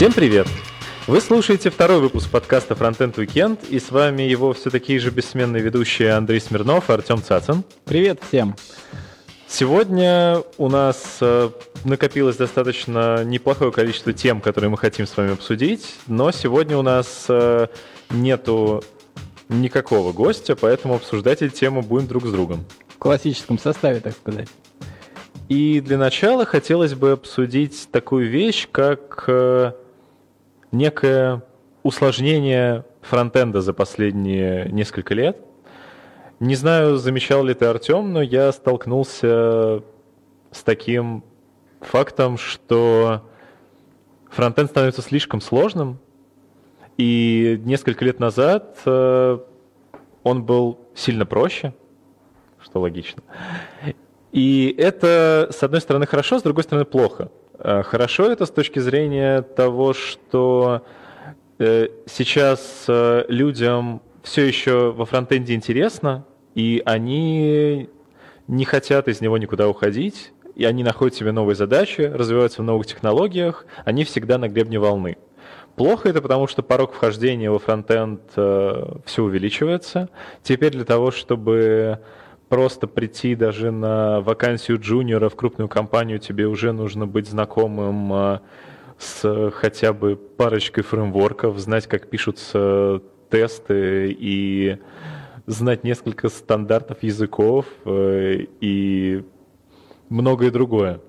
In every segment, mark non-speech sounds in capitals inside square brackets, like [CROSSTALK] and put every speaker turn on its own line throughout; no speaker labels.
Всем привет! Вы слушаете второй выпуск подкаста Frontend Weekend, и с вами его все такие же бессменные ведущие Андрей Смирнов и Артем Цацин.
Привет всем!
Сегодня у нас э, накопилось достаточно неплохое количество тем, которые мы хотим с вами обсудить, но сегодня у нас э, нету никакого гостя, поэтому обсуждать эти темы будем друг с другом.
В классическом составе, так сказать.
И для начала хотелось бы обсудить такую вещь, как э, некое усложнение фронтенда за последние несколько лет. Не знаю, замечал ли ты, Артем, но я столкнулся с таким фактом, что фронтенд становится слишком сложным, и несколько лет назад э, он был сильно проще, что логично. И это, с одной стороны, хорошо, с другой стороны, плохо. Э, хорошо это с точки зрения того, что э, сейчас э, людям все еще во фронтенде интересно, и они не хотят из него никуда уходить, и они находят себе новые задачи, развиваются в новых технологиях, они всегда на гребне волны. Плохо это потому, что порог вхождения во фронтенд э, все увеличивается. Теперь для того, чтобы просто прийти даже на вакансию джуниора в крупную компанию, тебе уже нужно быть знакомым э, с хотя бы парочкой фреймворков, знать, как пишутся тесты и знать несколько стандартов языков э, и многое другое.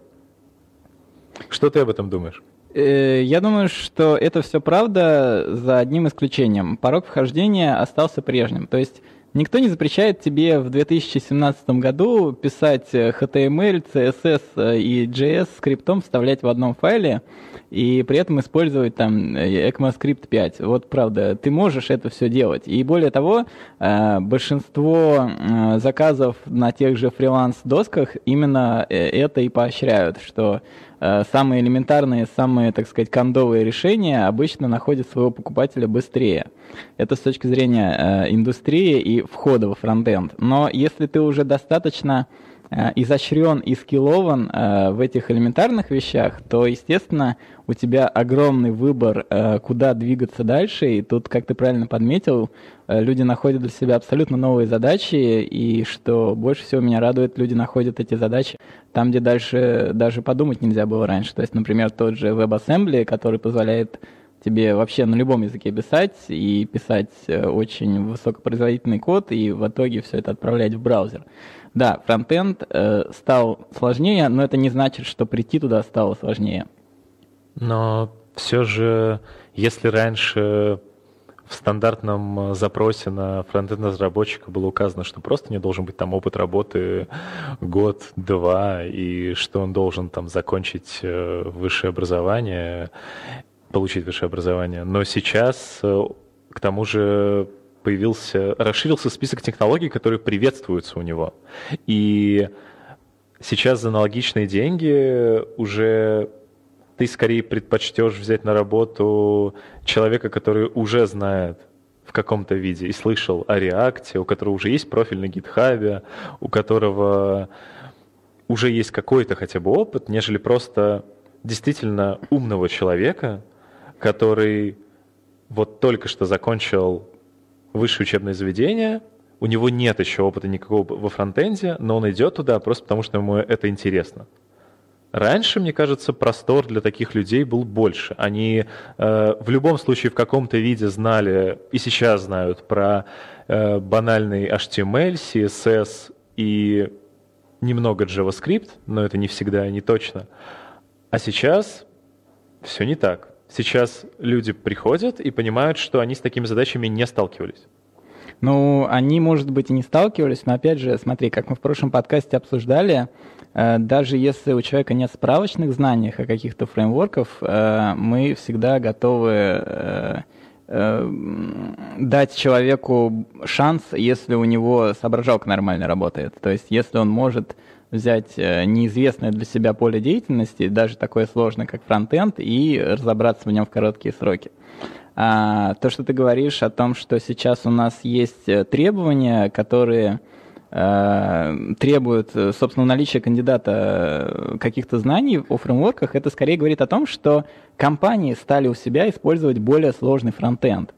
Что ты об этом думаешь?
Э, я думаю, что это все правда за одним исключением. Порог вхождения остался прежним. То есть Никто не запрещает тебе в 2017 году писать HTML, CSS и JS скриптом вставлять в одном файле и при этом использовать там ECMAScript 5. Вот правда, ты можешь это все делать. И более того, э, большинство э, заказов на тех же фриланс-досках именно э, это и поощряют, что самые элементарные, самые, так сказать, кондовые решения обычно находят своего покупателя быстрее. Это с точки зрения индустрии и входа во фронтенд. Но если ты уже достаточно Э, изощрен и скиллован э, в этих элементарных вещах, то, естественно, у тебя огромный выбор, э, куда двигаться дальше. И тут, как ты правильно подметил, люди находят для себя абсолютно новые задачи. И что больше всего меня радует, люди находят эти задачи там, где дальше даже подумать нельзя было раньше. То есть, например, тот же WebAssembly, который позволяет тебе вообще на любом языке писать и писать очень высокопроизводительный код, и в итоге все это отправлять в браузер. Да, фронтенд э, стал сложнее, но это не значит, что прийти туда стало сложнее.
Но все же, если раньше в стандартном запросе на фронтенд разработчика было указано, что просто не должен быть там опыт работы год-два, и что он должен там закончить э, высшее образование, получить высшее образование. Но сейчас, э, к тому же, появился, расширился список технологий, которые приветствуются у него. И сейчас за аналогичные деньги уже ты скорее предпочтешь взять на работу человека, который уже знает в каком-то виде и слышал о реакте, у которого уже есть профиль на гитхабе, у которого уже есть какой-то хотя бы опыт, нежели просто действительно умного человека, который вот только что закончил высшее учебное заведение, у него нет еще опыта никакого во фронтенде, но он идет туда просто потому, что ему это интересно. Раньше, мне кажется, простор для таких людей был больше. Они э, в любом случае в каком-то виде знали и сейчас знают про э, банальный HTML, CSS и немного JavaScript, но это не всегда и не точно. А сейчас все не так. Сейчас люди приходят и понимают, что они с такими задачами не сталкивались.
Ну, они, может быть, и не сталкивались, но опять же, смотри, как мы в прошлом подкасте обсуждали, э, даже если у человека нет справочных знаний о каких-то фреймворках, э, мы всегда готовы э, дать человеку шанс, если у него соображалка нормально работает. То есть, если он может взять э, неизвестное для себя поле деятельности, даже такое сложное, как фронтенд, и разобраться в нем в короткие сроки. А, то, что ты говоришь о том, что сейчас у нас есть э, требования, которые э, требуют, собственно, наличия кандидата каких-то знаний о фреймворках, это скорее говорит о том, что компании стали у себя использовать более сложный фронтенд.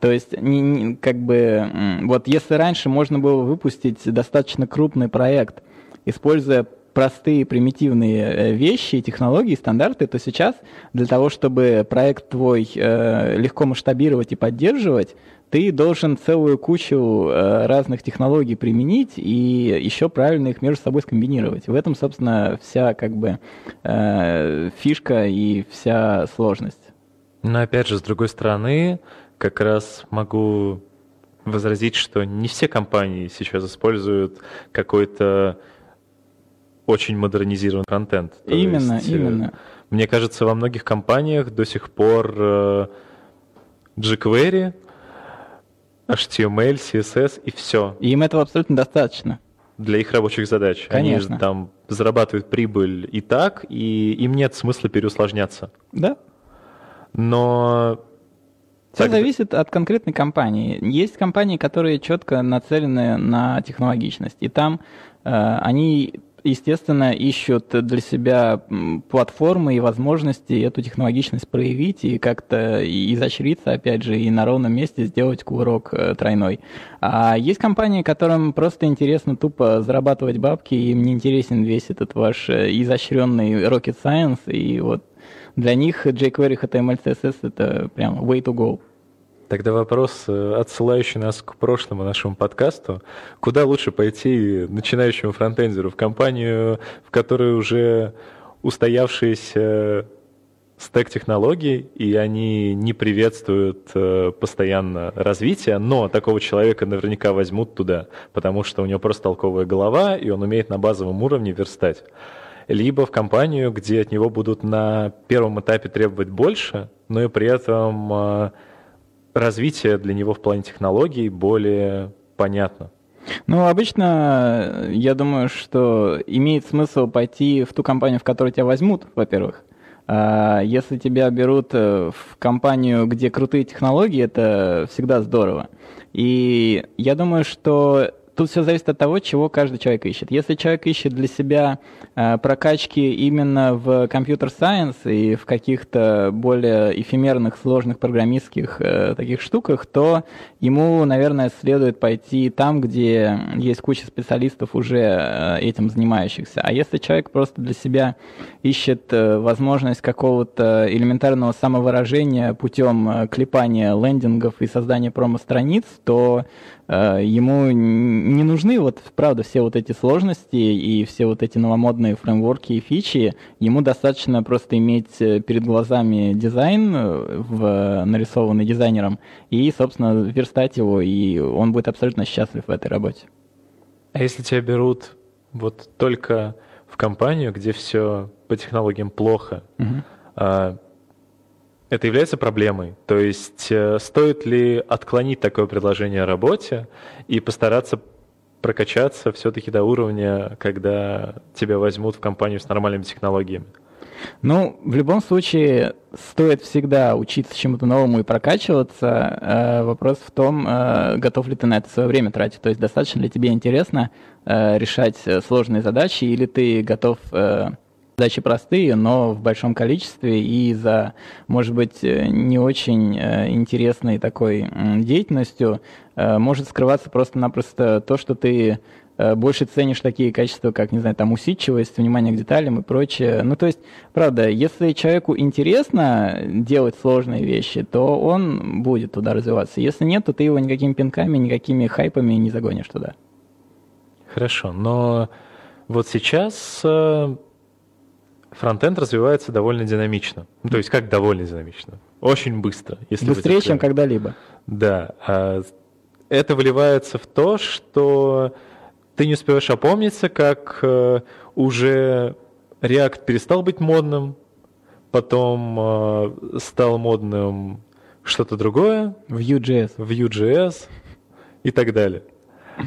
То есть, не, не, как бы, вот если раньше можно было выпустить достаточно крупный проект, используя простые примитивные э, вещи, технологии, стандарты, то сейчас для того, чтобы проект твой э, легко масштабировать и поддерживать, ты должен целую кучу э, разных технологий применить и еще правильно их между собой скомбинировать. В этом, собственно, вся как бы фишка и вся сложность.
Но опять же, с другой стороны, как раз могу возразить, что не все компании сейчас используют какой-то очень модернизированный контент.
То именно, есть, э, именно.
Мне кажется, во многих компаниях до сих пор э, jQuery, HTML, CSS и все.
И им этого абсолютно достаточно.
Для их рабочих задач.
Конечно.
Они там зарабатывают прибыль и так, и им нет смысла переусложняться.
Да.
Но
все так... зависит от конкретной компании. Есть компании, которые четко нацелены на технологичность, и там э, они естественно, ищут для себя платформы и возможности эту технологичность проявить и как-то изощриться, опять же, и на ровном месте сделать кувырок э, тройной. А есть компании, которым просто интересно тупо зарабатывать бабки, и им не интересен весь этот ваш э, изощренный rocket science, и вот для них jQuery, HTML, CSS — это прям way to go.
Тогда вопрос, э, отсылающий нас к прошлому нашему подкасту. Куда лучше пойти начинающему фронтендеру? В компанию, в которой уже устоявшиеся стек технологий, и они не приветствуют э, постоянно развитие, но такого человека наверняка возьмут туда, потому что у него просто толковая голова, и он умеет на базовом уровне верстать. Либо в компанию, где от него будут на первом этапе требовать больше, но и при этом э, развитие для него в плане технологий более понятно?
Ну, обычно я думаю, что имеет смысл пойти в ту компанию, в которую тебя возьмут, во-первых. А если тебя берут э, в компанию, где крутые технологии, это всегда здорово. И я думаю, что Тут все зависит от того, чего каждый человек ищет. Если человек ищет для себя э, прокачки именно в компьютер-сайенс и в каких-то более эфемерных, сложных программистских э, таких штуках, то ему, наверное, следует пойти там, где есть куча специалистов уже э, этим занимающихся. А если человек просто для себя ищет э, возможность какого-то элементарного самовыражения путем э, клепания лендингов и создания промо-страниц, то ему не нужны вот, правда, все вот эти сложности и все вот эти новомодные фреймворки и фичи. Ему достаточно просто иметь э, перед глазами дизайн, э, в, нарисованный дизайнером, и, собственно, верстать его, и он будет абсолютно счастлив в этой работе.
А если тебя берут вот только в компанию, где все по технологиям плохо, угу. а, это является проблемой. То есть э, стоит ли отклонить такое предложение о работе и постараться прокачаться все-таки до уровня, когда тебя возьмут в компанию с нормальными технологиями?
Ну, в любом случае, стоит всегда учиться чему-то новому и прокачиваться. Э, вопрос в том, э, готов ли ты на это свое время тратить. То есть достаточно ли тебе интересно решать сложные задачи, или ты готов Задачи простые, но в большом количестве и за, может быть, э, не очень э, интересной такой деятельностью э, может скрываться просто-напросто то, что ты больше ценишь такие качества, как, не знаю, там усидчивость, внимание к деталям и прочее. Ну, то есть, правда, если человеку интересно делать сложные вещи, то он будет туда развиваться. Если нет, то ты его никакими пинками, никакими хайпами не загонишь туда.
Хорошо, но вот сейчас Фронтенд развивается довольно динамично. Ну, то есть как довольно динамично? Очень быстро.
Если Быстрее, чем когда-либо.
Да. А это выливается в то, что ты не успеваешь опомниться, как э, уже React перестал быть модным, потом э, стал модным что-то другое.
Vue.js.
Vue.js и так далее.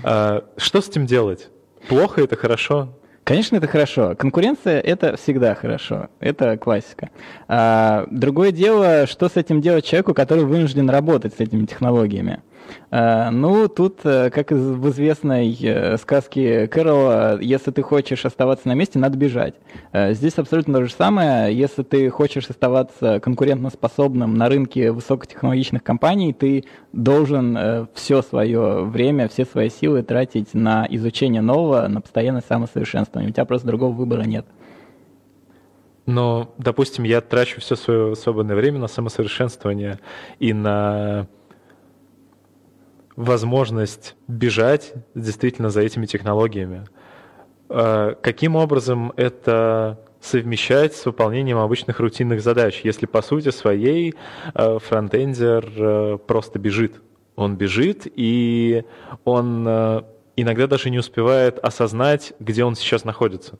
А что с этим делать? Плохо это хорошо?
Конечно, это хорошо. Конкуренция – это всегда хорошо. Это классика. А, другое дело, что с этим делать человеку, который вынужден работать с этими технологиями. Э, ну, тут, э, как в известной э, сказке Кэрола, если ты хочешь оставаться на месте, надо бежать. Здесь абсолютно то же самое. Если ты хочешь оставаться конкурентоспособным на рынке высокотехнологичных компаний, ты должен все свое время, все свои силы тратить на изучение нового, на постоянное самосовершенствование. У тебя просто другого выбора нет.
Но, допустим, я трачу все свое свободное время на самосовершенствование и на возможность бежать действительно за этими технологиями. А каким образом это совмещать с выполнением обычных рутинных задач, если по сути своей э, фронтендер э, просто бежит? Он бежит, и он э, иногда даже не успевает осознать, где он сейчас находится.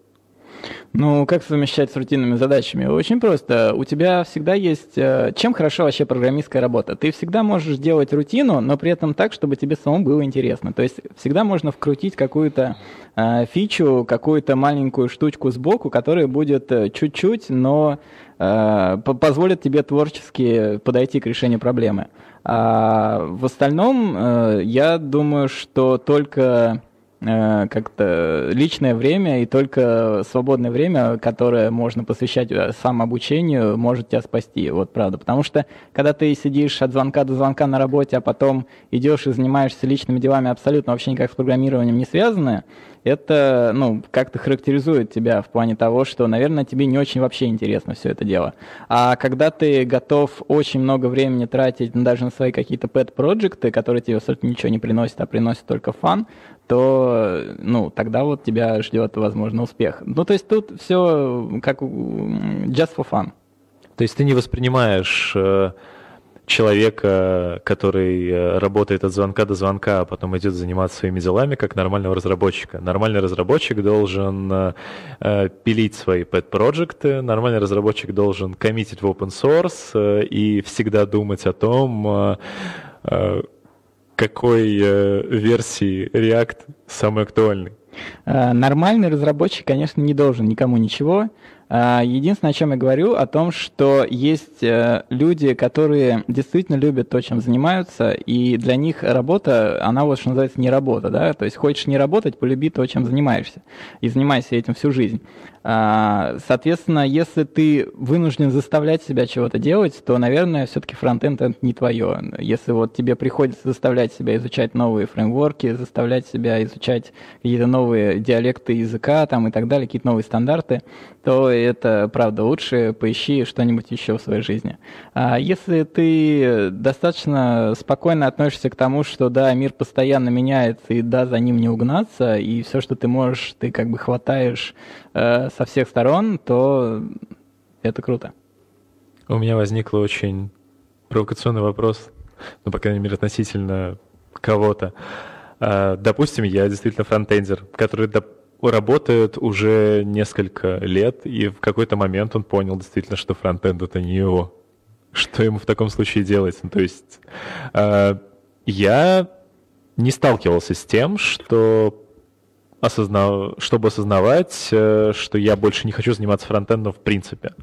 Ну, как совмещать с рутинными задачами? Очень просто. У тебя всегда есть... Э, чем хорошо вообще программистская работа? Ты всегда можешь делать рутину, но при этом так, чтобы тебе самому было интересно. То есть всегда можно вкрутить какую-то э, фичу, какую-то маленькую штучку сбоку, которая будет э, чуть-чуть, но э, позволит тебе творчески подойти к решению проблемы. А в остальном, э, я думаю, что только как-то личное время и только свободное время, которое можно посвящать э, самообучению, может тебя спасти. Вот правда. Потому что когда ты сидишь от звонка до звонка на работе, а потом идешь и занимаешься личными делами абсолютно вообще никак с программированием не связанные, это, ну, как-то характеризует тебя в плане того, что, наверное, тебе не очень вообще интересно все это дело. А когда ты готов очень много времени тратить ну, даже на свои какие-то pet-проекты, которые тебе абсолютно ничего не приносят, а приносят только фан, то, ну, тогда вот тебя ждет, возможно, успех. Ну, то есть тут все как just for fun.
То есть ты не воспринимаешь э, человека, который э, работает от звонка до звонка, а потом идет заниматься своими делами, как нормального разработчика. Нормальный разработчик должен э, пилить свои pet-проекты, нормальный разработчик должен коммитить в open source и всегда думать о том, какой э, версии React самый актуальный.
Нормальный разработчик, конечно, не должен никому ничего. А, единственное, о чем я говорю, о том, что есть э, люди, которые действительно любят то, чем занимаются, и для них работа, она вот, что называется, не работа, да, то есть хочешь не работать, полюби то, чем занимаешься, и занимайся этим всю жизнь. А, соответственно, если ты вынужден заставлять себя чего-то делать, то, наверное, все-таки фронтенд это не твое. Если вот тебе приходится заставлять себя изучать новые фреймворки, заставлять себя изучать какие-то новые диалекты языка там, и так далее, какие-то новые стандарты, то это, правда, лучше поищи что-нибудь еще в своей жизни. А если ты достаточно спокойно относишься к тому, что, да, мир постоянно меняется, и да, за ним не угнаться, и все, что ты можешь, ты как бы хватаешь э, со всех сторон, то это круто.
У меня возникл очень провокационный вопрос, ну, по крайней мере, относительно кого-то. А, допустим, я действительно фронтендер, который работает уже несколько лет, и в какой-то момент он понял действительно, что фронтенд — это не его. Что ему в таком случае делать? Ну, то есть э, я не сталкивался с тем, что осознав... чтобы осознавать, э, что я больше не хочу заниматься фронтендом в принципе.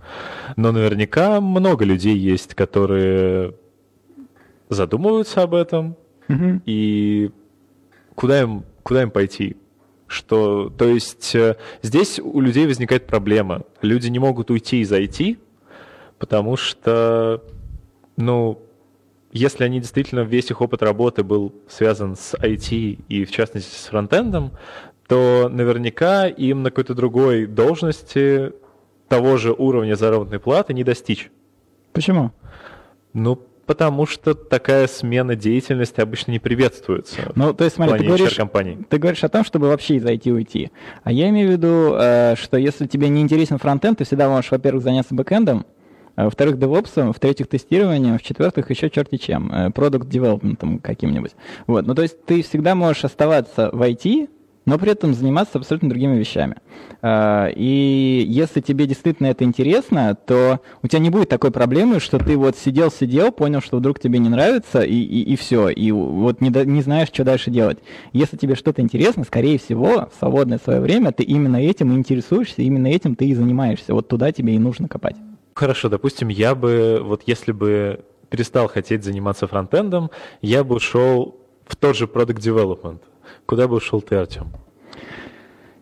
Но наверняка много людей есть, которые задумываются об этом, mm-hmm. и куда им, куда им пойти? Что, то есть э, здесь у людей возникает проблема. Люди не могут уйти из IT, потому что, ну, если они действительно весь их опыт работы был связан с IT и в частности с фронтендом, то наверняка им на какой-то другой должности того же уровня заработной платы не достичь.
Почему?
Ну, потому что такая смена деятельности обычно не приветствуется.
Ну, то есть, смотри, ты говоришь, ты говоришь о том, чтобы вообще из IT уйти. А я имею в виду, э, что если тебе не интересен фронтенд, ты всегда можешь, во-первых, заняться бэкэндом, а во-вторых, DevOps, в-третьих, тестированием, в-четвертых, еще черти чем, э, продукт девелопментом каким-нибудь. Вот, ну то есть ты всегда можешь оставаться в IT, но при этом заниматься абсолютно другими вещами. А, и если тебе действительно это интересно, то у тебя не будет такой проблемы, что ты вот сидел-сидел, понял, что вдруг тебе не нравится, и, и, и все, и вот не, не знаешь, что дальше делать. Если тебе что-то интересно, скорее всего, в свободное свое время ты именно этим и интересуешься, именно этим ты и занимаешься. Вот туда тебе и нужно копать.
Хорошо, допустим, я бы, вот если бы перестал хотеть заниматься фронтендом, я бы ушел в тот же product development. Куда бы ушел ты, Артем?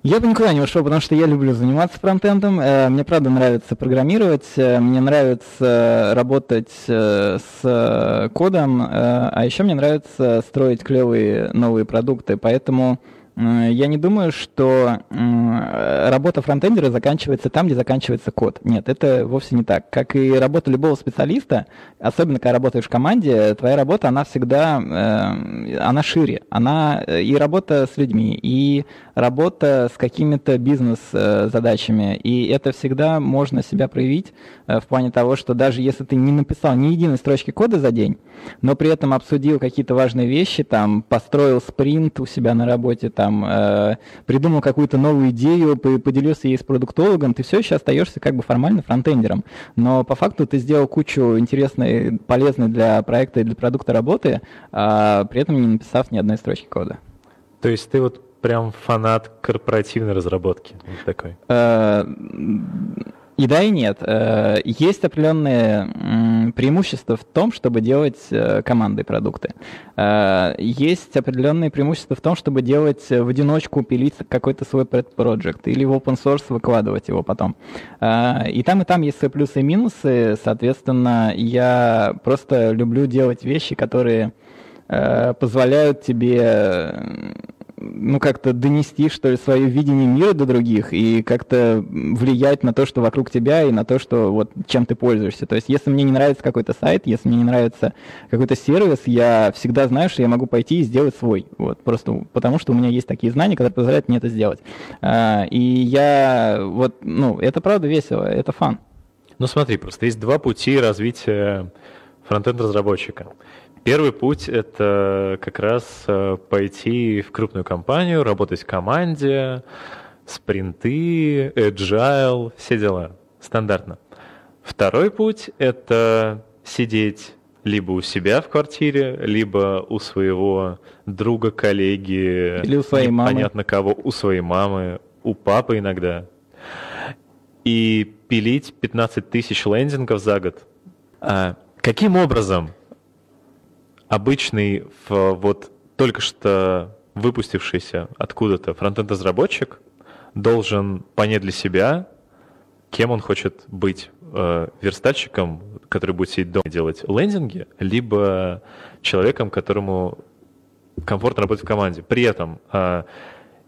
Я бы никуда не ушел, потому что я люблю заниматься фронтендом. Э, мне правда нравится программировать, э, мне нравится работать э, с кодом, а еще мне нравится строить клевые новые продукты. Поэтому я не думаю, что работа фронтендера заканчивается там, где заканчивается код. Нет, это вовсе не так. Как и работа любого специалиста, особенно когда работаешь в команде, твоя работа, она всегда, э, она шире. Она э, и работа с людьми, и работа с какими-то бизнес-задачами. И это всегда можно себя проявить в плане того, что даже если ты не написал ни единой строчки кода за день, но при этом обсудил какие-то важные вещи, там, построил спринт у себя на работе, там, э, придумал какую-то новую идею, поделился ей с продуктологом, ты все еще остаешься как бы формально фронтендером. Но по факту ты сделал кучу интересной, полезной для проекта и для продукта работы, а при этом не написав ни одной строчки кода.
То есть ты вот прям фанат корпоративной разработки такой? Э,
и да, и нет. Э, есть определенные преимущества в том, чтобы делать э, командой продукты. Э, есть определенные преимущества в том, чтобы делать в одиночку, пилить какой-то свой pet или в open source выкладывать его потом. И там, и там есть свои плюсы и минусы. Соответственно, я просто люблю делать вещи, которые позволяют тебе ну, как-то донести, что ли, свое видение мира до других и как-то влиять на то, что вокруг тебя и на то, что вот чем ты пользуешься. То есть, если мне не нравится какой-то сайт, если мне не нравится какой-то сервис, я всегда знаю, что я могу пойти и сделать свой. Вот, просто потому что у меня есть такие знания, которые позволяют мне это сделать. А, и я, вот, ну, это правда весело, это фан.
Ну, смотри, просто есть два пути развития фронтенд-разработчика. Первый путь — это как раз э, пойти в крупную компанию, работать в команде, спринты, agile, все дела. Стандартно. Второй путь — это сидеть либо у себя в квартире, либо у своего друга, коллеги,
Или у своей мамы.
кого, у своей мамы, у папы иногда. И пилить 15 тысяч лендингов за год. А каким образом обычный вот только что выпустившийся откуда-то фронтенд-разработчик должен понять для себя, кем он хочет быть э, верстальщиком, который будет сидеть дома и делать лендинги, либо человеком, которому комфортно работать в команде. При этом э,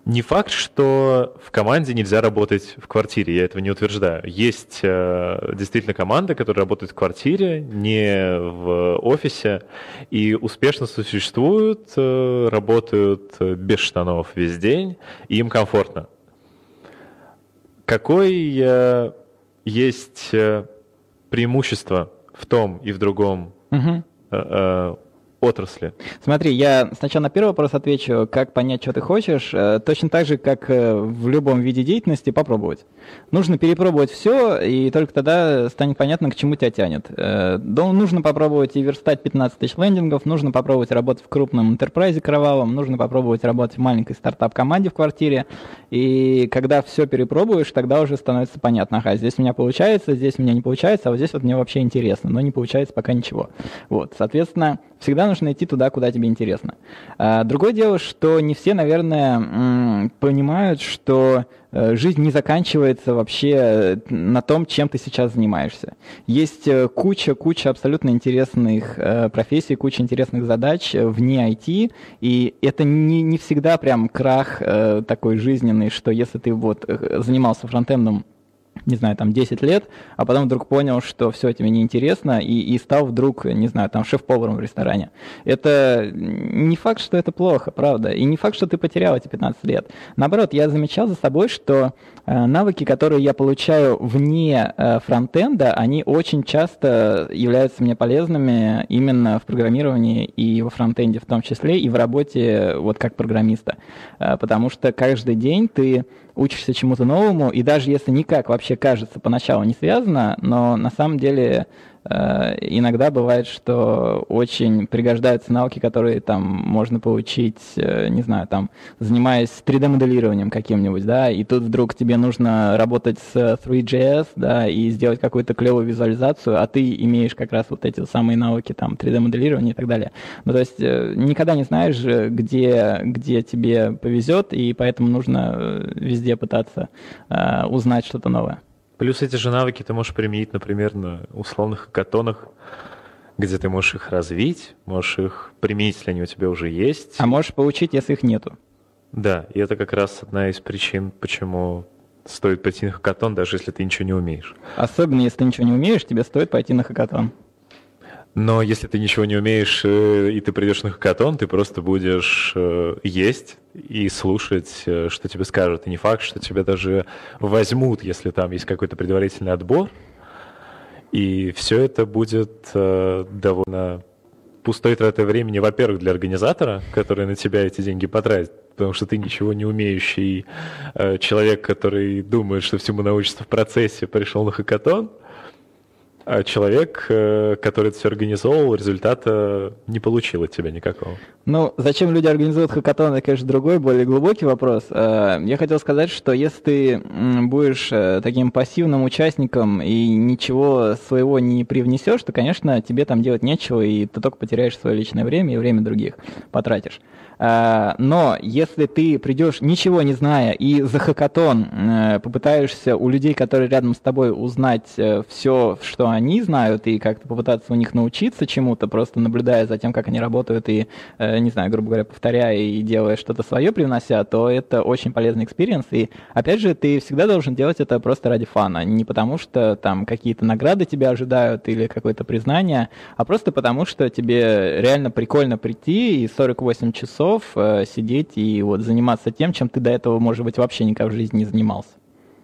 не факт, что в команде нельзя работать в квартире, я этого не утверждаю. Есть э, действительно команды, которые работают в квартире, не в офисе, и успешно существуют, э, работают без штанов весь день, и им комфортно. Какое э, есть э, преимущество в том и в другом угу отрасли?
Смотри, я сначала на первый вопрос отвечу, как понять, что ты хочешь. Э, точно так же, как э, в любом виде деятельности, попробовать. Нужно перепробовать все, и только тогда станет понятно, к чему тебя тянет. Э, нужно попробовать и верстать 15 тысяч лендингов, нужно попробовать работать в крупном интерпрайзе кровавом, нужно попробовать работать в маленькой стартап-команде в квартире. И когда все перепробуешь, тогда уже становится понятно, ага, здесь у меня получается, здесь у меня не получается, а вот здесь вот мне вообще интересно, но не получается пока ничего. Вот, соответственно, всегда нужно идти туда, куда тебе интересно. А, другое дело, что не все, наверное, понимают, что э, жизнь не заканчивается вообще э, на том, чем ты сейчас занимаешься. Есть куча-куча э, абсолютно интересных профессий, куча интересных задач вне IT, и это не, не всегда прям крах такой жизненный, что если ты вот занимался фронтендом не знаю, там 10 лет, а потом вдруг понял, что все тебе неинтересно, и, и стал вдруг, не знаю, там шеф-поваром в ресторане. Это не факт, что это плохо, правда, и не факт, что ты потерял эти 15 лет. Наоборот, я замечал за собой, что э, навыки, которые я получаю вне э, фронтенда, они очень часто являются мне полезными именно в программировании и во фронтенде в том числе, и в работе вот как программиста. Э, потому что каждый день ты учишься чему-то новому, и даже если никак вообще кажется поначалу не связано, но на самом деле иногда бывает, что очень пригождаются навыки, которые там можно получить, э, не знаю, там, занимаясь 3D-моделированием каким-нибудь, да, и тут вдруг тебе нужно работать с 3GS, да, и сделать какую-то клевую визуализацию, а ты имеешь как раз вот эти самые навыки, там, 3D-моделирования и так далее. Ну, то есть э, никогда не знаешь, где, где тебе повезет, и поэтому нужно везде пытаться узнать что-то новое.
Плюс эти же навыки ты можешь применить, например, на условных хакатонах, где ты можешь их развить, можешь их применить, если они у тебя уже есть.
А можешь получить, если их нету.
Да, и это как раз одна из причин, почему стоит пойти на хакатон, даже если ты ничего не умеешь.
Особенно, если ты ничего не умеешь, тебе стоит пойти на хакатон.
Но если ты ничего не умеешь, э, и ты придешь на хакатон, ты просто будешь э, есть и слушать, э, что тебе скажут. И не факт, что тебя даже возьмут, если там есть какой-то предварительный отбор. И все это будет довольно пустой тратой времени, во-первых, для организатора, который на тебя эти деньги потратит, потому что ты ничего не умеющий человек, который думает, что всему научится в процессе, пришел на хакатон – человек, э, который это все организовал, результата не получил от тебя никакого.
Ну, зачем люди организуют хакатон, это, конечно, другой, более глубокий вопрос. Э, я хотел сказать, что если ты будешь э, таким пассивным участником и ничего своего не привнесешь, то, конечно, тебе там делать нечего, и ты только потеряешь свое личное время и время других потратишь. Э, но если ты придешь, ничего не зная, и за хакатон э, попытаешься у людей, которые рядом с тобой, узнать э, все, что они знают, и как-то попытаться у них научиться чему-то, просто наблюдая за тем, как они работают, и, не знаю, грубо говоря, повторяя и делая что-то свое, привнося, то это очень полезный experience. И, опять же, ты всегда должен делать это просто ради fun а. Не потому, что там какие-то награды тебя ожидают или какое-то признание, а просто потому, что тебе реально прикольно прийти и 48 часов часов э, сидеть и вот заниматься тем, чем ты до этого, может быть, вообще никак в жизни не занимался.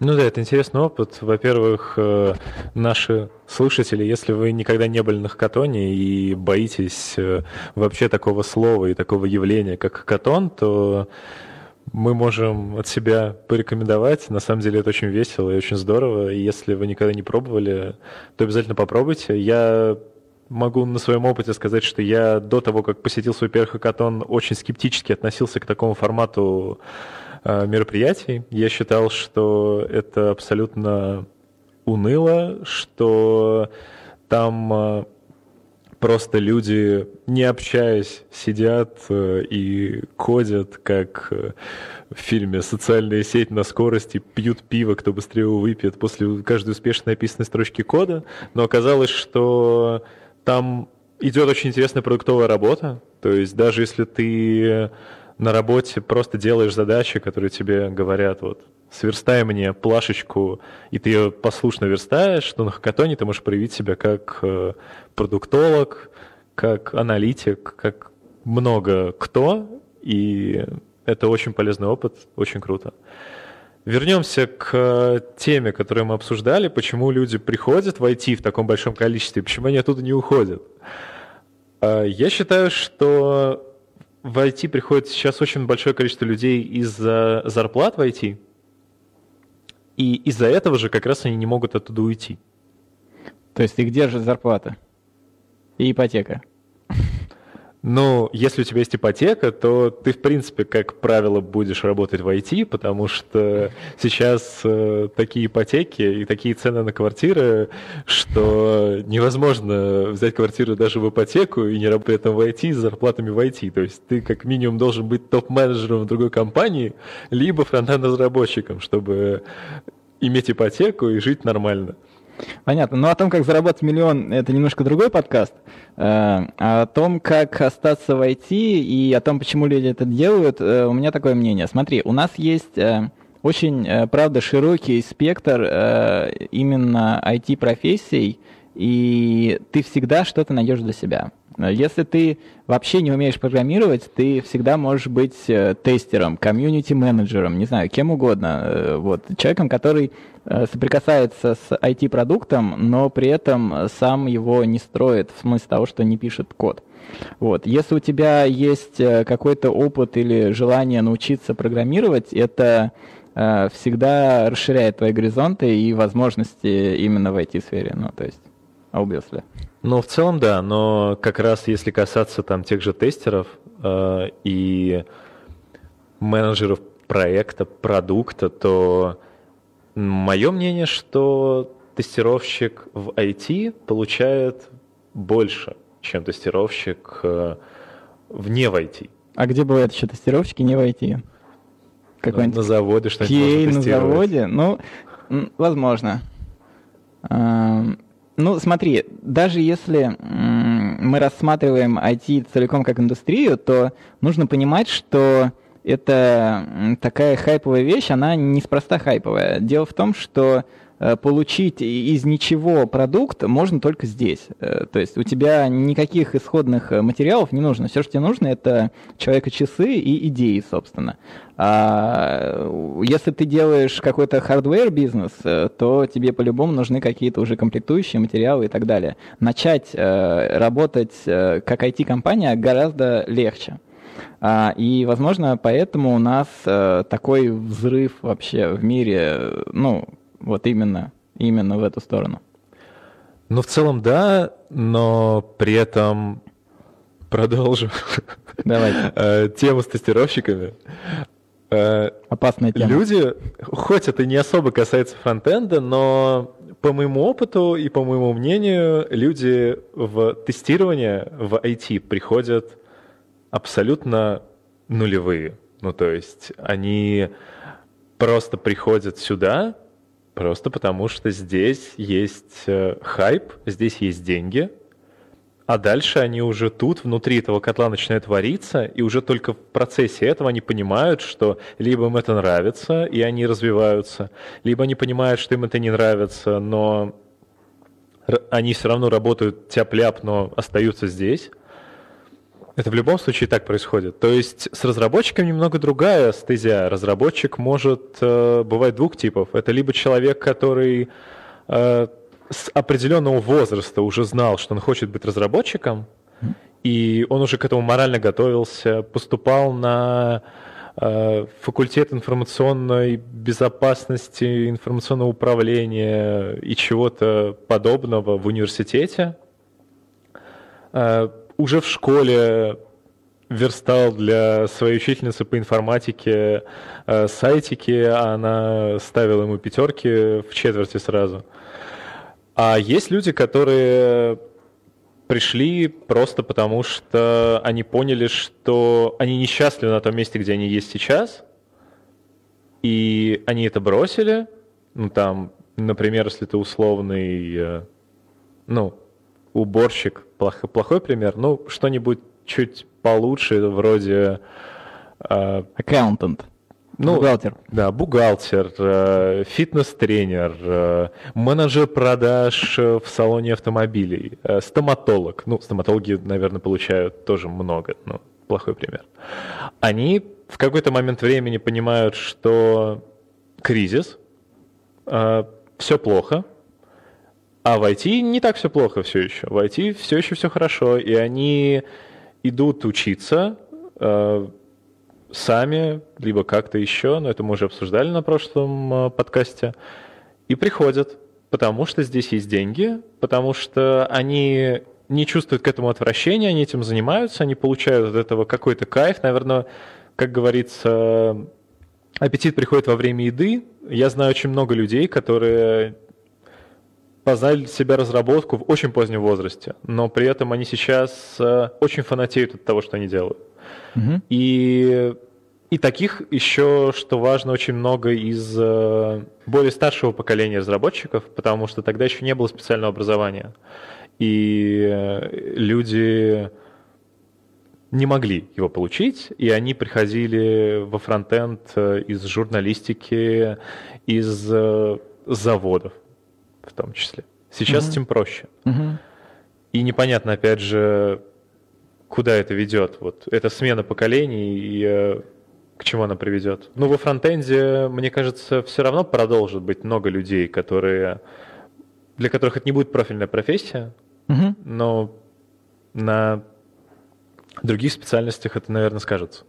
Ну да, это интересный опыт. Во-первых, э, наши слушатели, если вы никогда не были на хакатоне и боитесь э, вообще такого слова и такого явления, как хакатон, то мы можем от себя порекомендовать. На самом деле это очень весело и очень здорово. И если вы никогда не пробовали, то обязательно попробуйте. Я могу на своем опыте сказать, что я до того, как посетил свой первый хакатон, очень скептически относился к такому формату э, мероприятий. Я считал, что это абсолютно уныло, что там э, просто люди, не общаясь, сидят э, и кодят, как в фильме «Социальная сеть на скорости», пьют пиво, кто быстрее его выпьет после каждой успешно написанной строчки кода. Но оказалось, что там идет очень интересная продуктовая работа. То есть даже если ты на работе просто делаешь задачи, которые тебе говорят, вот, сверстай мне плашечку, и ты ее послушно верстаешь, то на хакатоне ты можешь проявить себя как э, продуктолог, как аналитик, как много кто, и это очень полезный опыт, очень круто. Вернемся к э, теме, которую мы обсуждали, почему люди приходят в IT в таком большом количестве, почему они оттуда не уходят. Э, я считаю, что в IT приходит сейчас очень большое количество людей из-за зарплат в IT, и из-за этого же как раз они не могут оттуда уйти.
То есть их держит зарплата и ипотека.
Ну, если у тебя есть ипотека, то ты, в принципе, как правило, будешь работать в IT, потому что сейчас э, такие ипотеки и такие цены на квартиры, что невозможно взять квартиру даже в ипотеку и не работать при этом в IT с зарплатами в IT. То есть ты как минимум должен быть топ-менеджером в другой компании, либо фронтенд-разработчиком, чтобы иметь ипотеку и жить нормально.
Понятно. Но о том, как заработать миллион, это немножко другой подкаст. Э, а о том, как остаться в IT и о том, почему люди это делают, э, у меня такое мнение. Смотри, у нас есть э, очень, правда, широкий спектр именно IT-профессий, и ты всегда что-то найдешь для себя. Если ты вообще не умеешь программировать, ты всегда можешь быть э, тестером, комьюнити-менеджером, не знаю, кем угодно. Э, вот, человеком, который э, соприкасается с IT-продуктом, но при этом сам его не строит, в смысле того, что не пишет код. Вот. Если у тебя есть какой-то опыт или желание научиться программировать, это всегда расширяет твои горизонты и возможности именно в IT-сфере. Ну, то есть obviously.
Ну, в целом, да, но как раз если касаться там тех же тестеров э, и менеджеров проекта, продукта, то мое мнение, что тестировщик в IT получает больше, чем тестировщик э, вне в IT.
А где бывают еще тестировщики не в IT?
Какой-нибудь на заводе что-нибудь
QA на заводе? Ну, возможно. Ну, смотри, даже если мы рассматриваем IT целиком как индустрию, то нужно понимать, что это такая хайповая вещь, она неспроста хайповая. Дело в том, что получить из ничего продукт можно только здесь. Э, то есть у тебя никаких исходных э, материалов не нужно. Все, что тебе нужно, это человека-часы и идеи, собственно. А если ты делаешь какой-то hardware-бизнес, то тебе по-любому нужны какие-то уже комплектующие материалы и так далее. Начать работать как IT-компания гораздо легче. А, и, возможно, поэтому у нас такой взрыв вообще в мире, ну, вот именно, именно в эту сторону.
Ну, в целом, да, но при этом продолжу
Давай. [LAUGHS]
Э, тему с тестировщиками.
Э, Опасная тема.
Люди, хоть это не особо касается фронтенда, но по моему опыту и по моему мнению, люди в тестирование в IT приходят абсолютно нулевые. Ну, то есть они просто приходят сюда, Просто потому, что здесь есть э, хайп, здесь есть деньги, а дальше они уже тут, внутри этого котла начинают вариться, и уже только в процессе этого они понимают, что либо им это нравится, и они развиваются, либо они понимают, что им это не нравится, но они все равно работают тяп-ляп, но остаются здесь. Это в любом случае так происходит. То есть с разработчиком немного другая стезя. Разработчик может э, бывать двух типов. Это либо человек, который э, с определенного возраста уже знал, что он хочет быть разработчиком, и он уже к этому морально готовился, поступал на э, факультет информационной безопасности, информационного управления и чего-то подобного в университете. Э, уже в школе верстал для своей учительницы по информатике э, сайтики, а она ставила ему пятерки в четверти сразу. А есть люди, которые пришли просто потому, что они поняли, что они несчастливы на том месте, где они есть сейчас, и они это бросили. Ну, там, например, если ты условный, э, ну, уборщик, плохой, плохой пример, ну, что-нибудь чуть получше, вроде...
Э, Accountant.
Ну, бухгалтер. Да, бухгалтер, э, фитнес-тренер, э, менеджер продаж в салоне автомобилей, э, стоматолог. Ну, стоматологи, наверное, получают тоже много, но плохой пример. Они в какой-то момент времени понимают, что кризис, э, все плохо, а в IT не так все плохо все еще. В IT все еще все хорошо, и они идут учиться э, сами, либо как-то еще, но это мы уже обсуждали на прошлом э, подкасте, и приходят, потому что здесь есть деньги, потому что они не чувствуют к этому отвращения, они этим занимаются, они получают от этого какой-то кайф. Наверное, как говорится, аппетит приходит во время еды. Я знаю очень много людей, которые познали для себя разработку в очень позднем возрасте, но при этом они сейчас э, очень фанатеют от того, что они делают. Угу. И, и таких еще, что важно, очень много из э, более старшего поколения разработчиков, потому что тогда еще не было специального образования. И э, люди не могли его получить, и они приходили во фронтенд из журналистики, из заводов в том числе. Сейчас угу. этим проще. Угу. И непонятно, опять же, куда это ведет. Вот эта смена поколений и э, к чему она приведет. Ну, во фронтенде, мне кажется, все равно продолжит быть много людей, которые для которых это не будет профильная профессия, угу. но на других специальностях это, наверное, скажется.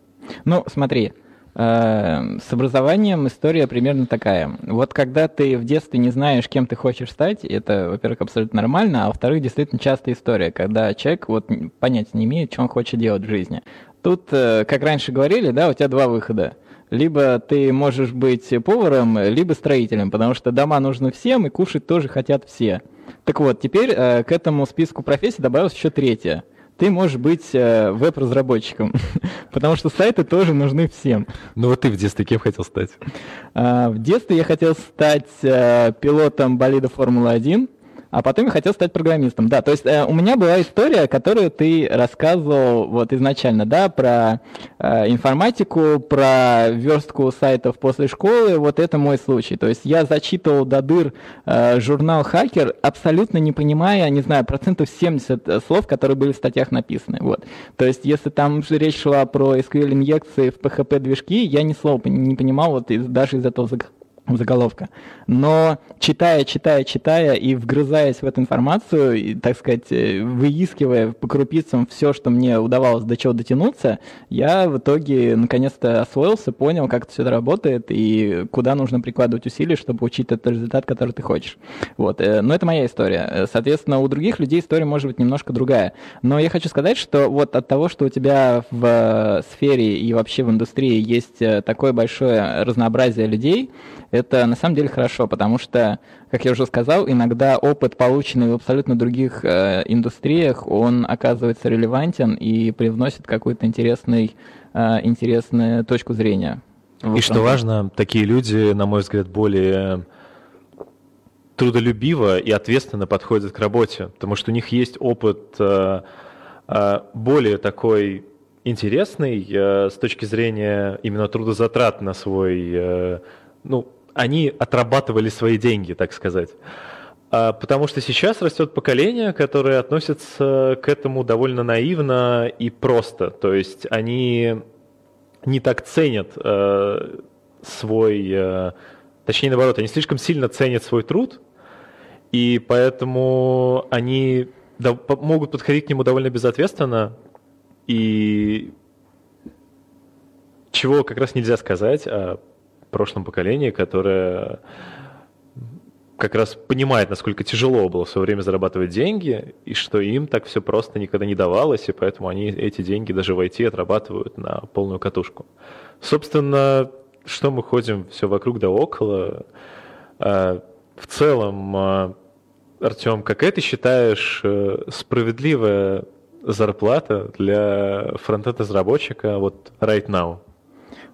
Ну, смотри, с образованием история примерно такая. Вот когда ты в детстве не знаешь, кем ты хочешь стать, это, во-первых, абсолютно нормально, а во-вторых, действительно частая история, когда человек вот понятия не имеет, что он хочет делать в жизни. Тут, э, как раньше говорили, да, у тебя два выхода. Либо ты можешь быть поваром, либо строителем, потому что дома нужны всем, и кушать тоже хотят все. Так вот, теперь э, к этому списку профессий добавилась еще третья – ты можешь быть э, веб-разработчиком, [LAUGHS] потому что сайты тоже нужны всем.
Ну вот ты в детстве кем хотел стать?
А, в детстве я хотел стать э, пилотом болида Формулы-1, а потом я хотел стать программистом. Да, то есть э, у меня была история, которую ты рассказывал вот изначально, да, про э, информатику, про верстку сайтов после школы. Вот это мой случай. То есть я зачитывал до дыр э, журнал «Хакер», абсолютно не понимая, не знаю, процентов 70 э, слов, которые были в статьях написаны. Вот. То есть если там речь шла про SQL-инъекции в PHP-движки, я ни слова не понимал вот из, даже из этого заголовка. Но читая, читая, читая и вгрызаясь в эту информацию, и, так сказать, э, выискивая по крупицам все, что мне удавалось до чего дотянуться, я в итоге наконец-то освоился, понял, как это все работает и куда нужно прикладывать усилия, чтобы получить этот результат, который ты хочешь. Вот. Э, но это моя история. Э, соответственно, у других людей история может быть немножко другая. Но я хочу сказать, что вот от того, что у тебя в сфере и вообще в индустрии есть такое большое разнообразие людей, это на самом деле хорошо, потому что, как я уже сказал, иногда опыт, полученный в абсолютно других э, индустриях, он оказывается релевантен и привносит какую-то интересный, э, интересную точку зрения.
И что важно, такие люди, на мой взгляд, более трудолюбиво и ответственно подходят к работе, потому что у них есть опыт э, э, более такой интересный э, с точки зрения именно трудозатрат на свой э, ну, они отрабатывали свои деньги, так сказать. А, потому что сейчас растет поколение, которое относится к этому довольно наивно и просто. То есть они не так ценят э, свой, э, точнее наоборот, они слишком сильно ценят свой труд, и поэтому они да, могут подходить к нему довольно безответственно, и чего как раз нельзя сказать о прошлом поколении, которое как раз понимает, насколько тяжело было в свое время зарабатывать деньги, и что им так все просто никогда не давалось, и поэтому они эти деньги даже в IT отрабатывают на полную катушку. Собственно, что мы ходим все вокруг да около. А, в целом, а, Артем, какая ты считаешь э, справедливая зарплата для фронтенд-разработчика вот right now?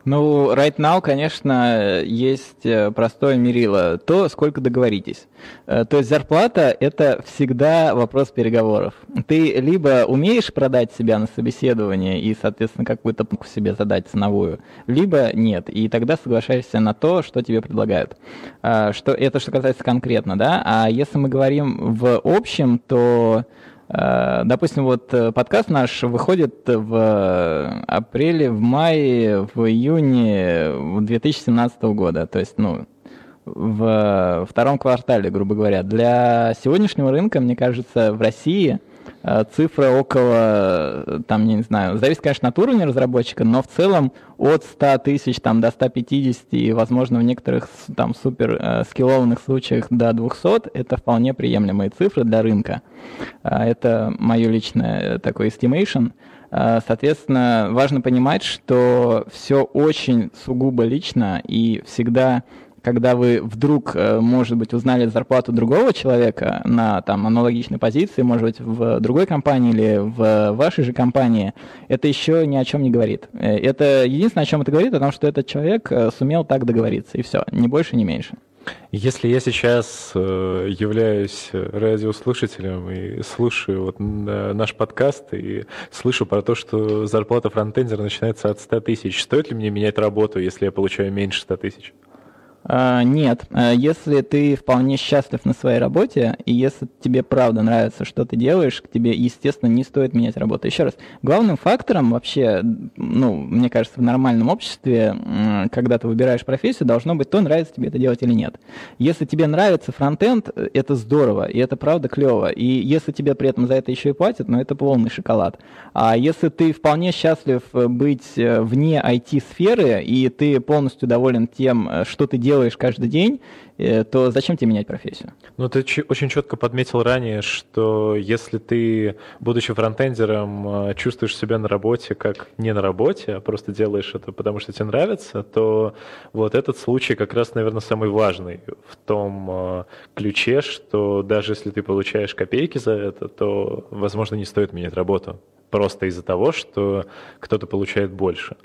Ну, right now, конечно, есть э, простое мерило. То, сколько договоритесь. Э, то есть зарплата – это всегда вопрос переговоров. Ты либо умеешь продать себя на собеседование и, соответственно, какую-то планку себе задать ценовую, либо нет. И тогда соглашаешься на то, что тебе предлагают. Э, что, это что касается конкретно, да? А если мы говорим в общем, то допустим, вот э, подкаст наш выходит в апреле, в мае, в июне 2017 года. То есть, ну, в втором квартале, грубо говоря. Для сегодняшнего рынка, мне кажется, в России – Э, цифра около, там, не знаю, зависит, конечно, от уровня разработчика, но в целом от 100 тысяч там, до 150 и, возможно, в некоторых там супер э, случаях до 200, это вполне приемлемые цифры для рынка. Э, это мое личное такое estimation. Соответственно, важно понимать, что все очень сугубо лично и всегда когда вы вдруг, э, может быть, узнали зарплату другого человека на там, аналогичной позиции, может быть, в другой компании или в вашей же компании, это еще ни о чем не говорит. Э, это единственное, о чем это говорит, о том, что этот человек э, сумел так договориться, и все, ни больше, ни меньше.
Если я сейчас являюсь радиослушателем и слушаю вот наш подкаст и слышу про то, что зарплата фронтендера начинается от 100 тысяч, стоит ли мне менять работу, если я получаю меньше 100 тысяч?
А, нет, а, если ты вполне счастлив на своей работе, и если тебе правда нравится, что ты делаешь, к тебе, естественно, не стоит менять работу. Еще раз, главным фактором вообще, ну, мне кажется, в нормальном обществе, когда ты выбираешь профессию, должно быть то, нравится тебе это делать или нет. Если тебе нравится фронтенд, это здорово, и это правда клево. И если тебе при этом за это еще и платят, ну, это полный шоколад. А если ты вполне счастлив быть э, вне IT-сферы, и ты полностью доволен тем, э, что ты делаешь, делаешь каждый день, э, то зачем тебе менять профессию?
Ну, ты очень четко подметил ранее, что если ты, будучи фронтендером, э, чувствуешь себя на работе как не на работе, а просто делаешь это, потому что тебе нравится, то вот этот случай как раз, наверное, самый важный в том э, ключе, что даже если ты получаешь копейки за это, то, возможно, не стоит менять работу. Просто из-за того, что кто-то получает больше.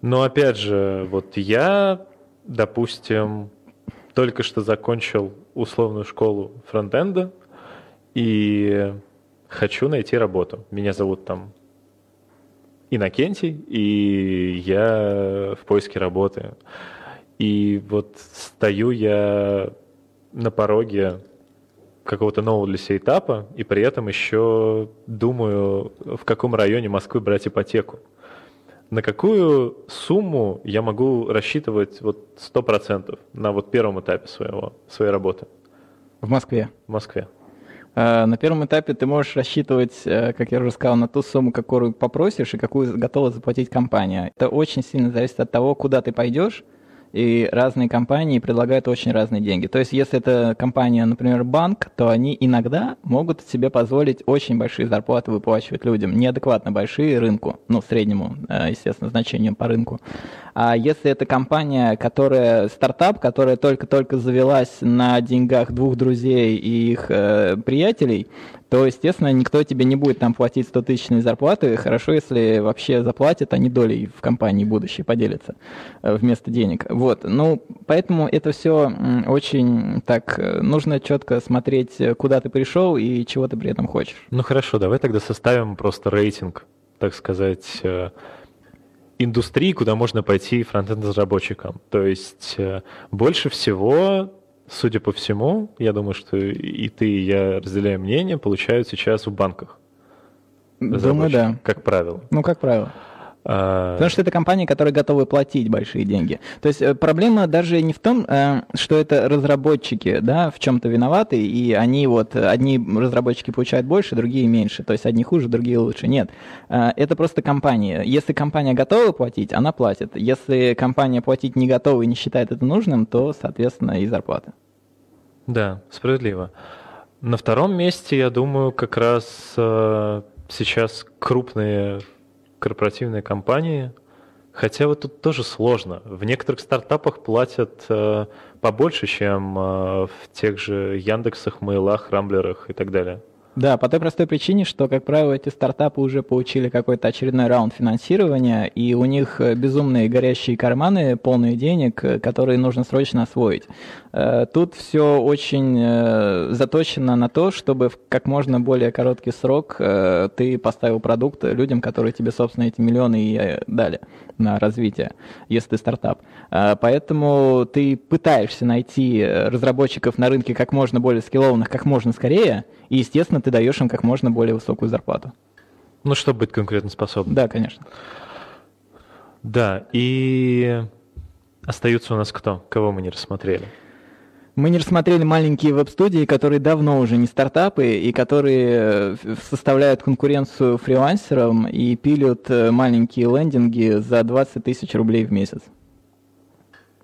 Но опять же, вот я допустим, только что закончил условную школу фронтенда и хочу найти работу. Меня зовут там Иннокентий, и я в поиске работы. И вот стою я на пороге какого-то нового для себя этапа, и при этом еще думаю, в каком районе Москвы брать ипотеку на какую сумму я могу рассчитывать вот 100% на вот первом этапе своего, своей работы?
В Москве.
В Москве.
А, на первом этапе ты можешь рассчитывать, э, как я уже сказал, на ту сумму, которую попросишь и какую готова заплатить компания. Это очень сильно зависит от того, куда ты пойдешь, и разные компании предлагают очень разные деньги. То есть, если это компания, например, банк, то они иногда могут себе позволить очень большие зарплаты выплачивать людям, неадекватно большие рынку, ну, среднему, э, естественно, значению по рынку. А если это компания, которая стартап, которая только-только завелась на деньгах двух друзей и их э, приятелей, то, естественно, никто тебе не будет там платить 100 тысячной зарплаты. Хорошо, если вообще заплатят, они долей в компании будущей поделятся э, вместо денег. Вот, ну, поэтому это все очень так, э, нужно четко смотреть, куда ты пришел и чего ты при этом хочешь.
Ну хорошо, давай тогда составим просто рейтинг, так сказать, э, индустрии, куда можно пойти фронтенд-разработчикам. То есть больше всего судя по всему, я думаю, что и ты, и я разделяем мнение, получают сейчас в банках.
Думаю, да.
Как правило.
Ну, как правило. А... Потому что это компании, которые готовы платить большие деньги. То есть э, проблема даже не в том, э, что это разработчики, да, в чем-то виноваты, и они вот, одни разработчики получают больше, другие меньше. То есть одни хуже, другие лучше. Нет. Э, это просто компания. Если компания готова платить, она платит. Если компания платить не готова и не считает это нужным, то, соответственно, и зарплата.
Да, справедливо. На втором месте, я думаю, как раз сейчас крупные корпоративные компании, хотя вот тут тоже сложно. В некоторых стартапах платят э, побольше, чем э, в тех же Яндексах, Мейлах, Рамблерах и так далее.
Да, по той простой причине, что, как правило, эти стартапы уже получили какой-то очередной раунд финансирования, и у них э, безумные горящие карманы, полные денег, э, которые нужно срочно освоить. Э, тут все очень заточено на то, чтобы в как можно более короткий срок ты поставил продукт людям, которые тебе, собственно, эти миллионы и дали на развитие, если ты стартап. Поэтому ты пытаешься найти разработчиков на рынке как можно более скиллованных, как можно скорее, и, естественно, ты даешь им как можно более высокую зарплату.
Ну, чтобы быть конкурентоспособным.
Да, конечно.
Да, и остаются у нас кто? Кого мы не рассмотрели?
Мы не рассмотрели маленькие веб-студии, которые давно уже не стартапы и которые э, составляют конкуренцию фрилансерам и пилят э, маленькие лендинги за 20 тысяч рублей в месяц.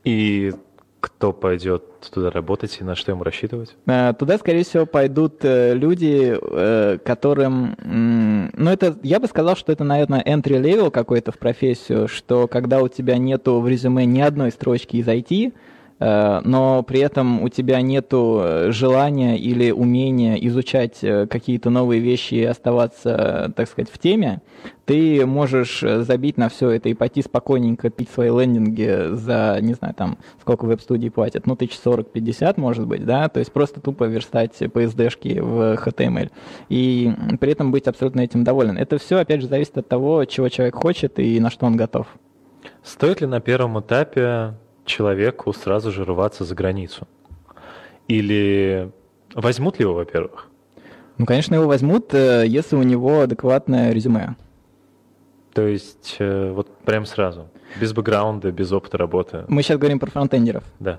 И кто пойдет туда работать и на что ему рассчитывать?
Э, туда, скорее всего, пойдут люди, которым... Ну, это, я бы сказал, что это, наверное, entry level какой-то в профессию, что когда у тебя нету в резюме ни одной строчки из IT, но при этом у тебя нет э, желания или умения изучать э, какие-то новые вещи и оставаться, так сказать, в теме, ты можешь забить на все это и пойти спокойненько пить свои лендинги за, не знаю, там, сколько веб-студии платят, ну, тысяч сорок-пятьдесят, может быть, да, то есть просто тупо верстать PSD-шки в HTML и при этом быть абсолютно этим доволен. Это все, опять же, зависит от того, чего человек хочет и на что он готов.
Стоит ли на первом этапе человеку сразу же рваться за границу? Или возьмут ли его, во-первых?
Ну, конечно, его возьмут, э, если у него адекватное резюме.
То есть э, вот прям сразу, без бэкграунда, без опыта работы.
Мы сейчас говорим про фронтендеров.
Да.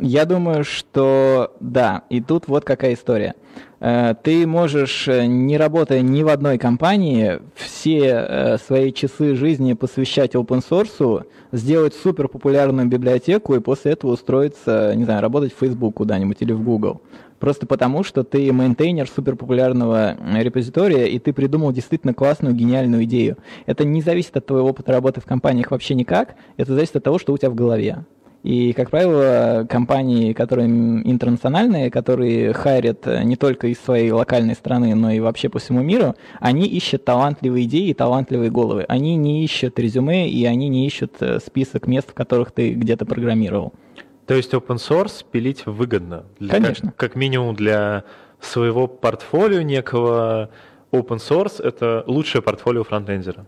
Я думаю, что да. И тут вот какая история. Э, ты можешь, э, не работая ни в одной компании, все э, свои часы жизни посвящать open source, сделать супер популярную библиотеку и после этого устроиться, не знаю, работать в Facebook куда-нибудь или в Google. Просто потому, что ты мейнтейнер суперпопулярного репозитория, и ты придумал действительно классную, гениальную идею. Это не зависит от твоего опыта работы в компаниях вообще никак, это зависит от того, что у тебя в голове. И, как правило, компании, которые интернациональные, которые хайрят не только из своей локальной страны, но и вообще по всему миру, они ищут талантливые идеи и талантливые головы. Они не ищут резюме, и они не ищут э, список мест, в которых ты где-то программировал.
То есть open source пилить выгодно?
Для, Конечно.
Как, как минимум для своего портфолио некого open source это лучшее портфолио фронтендера.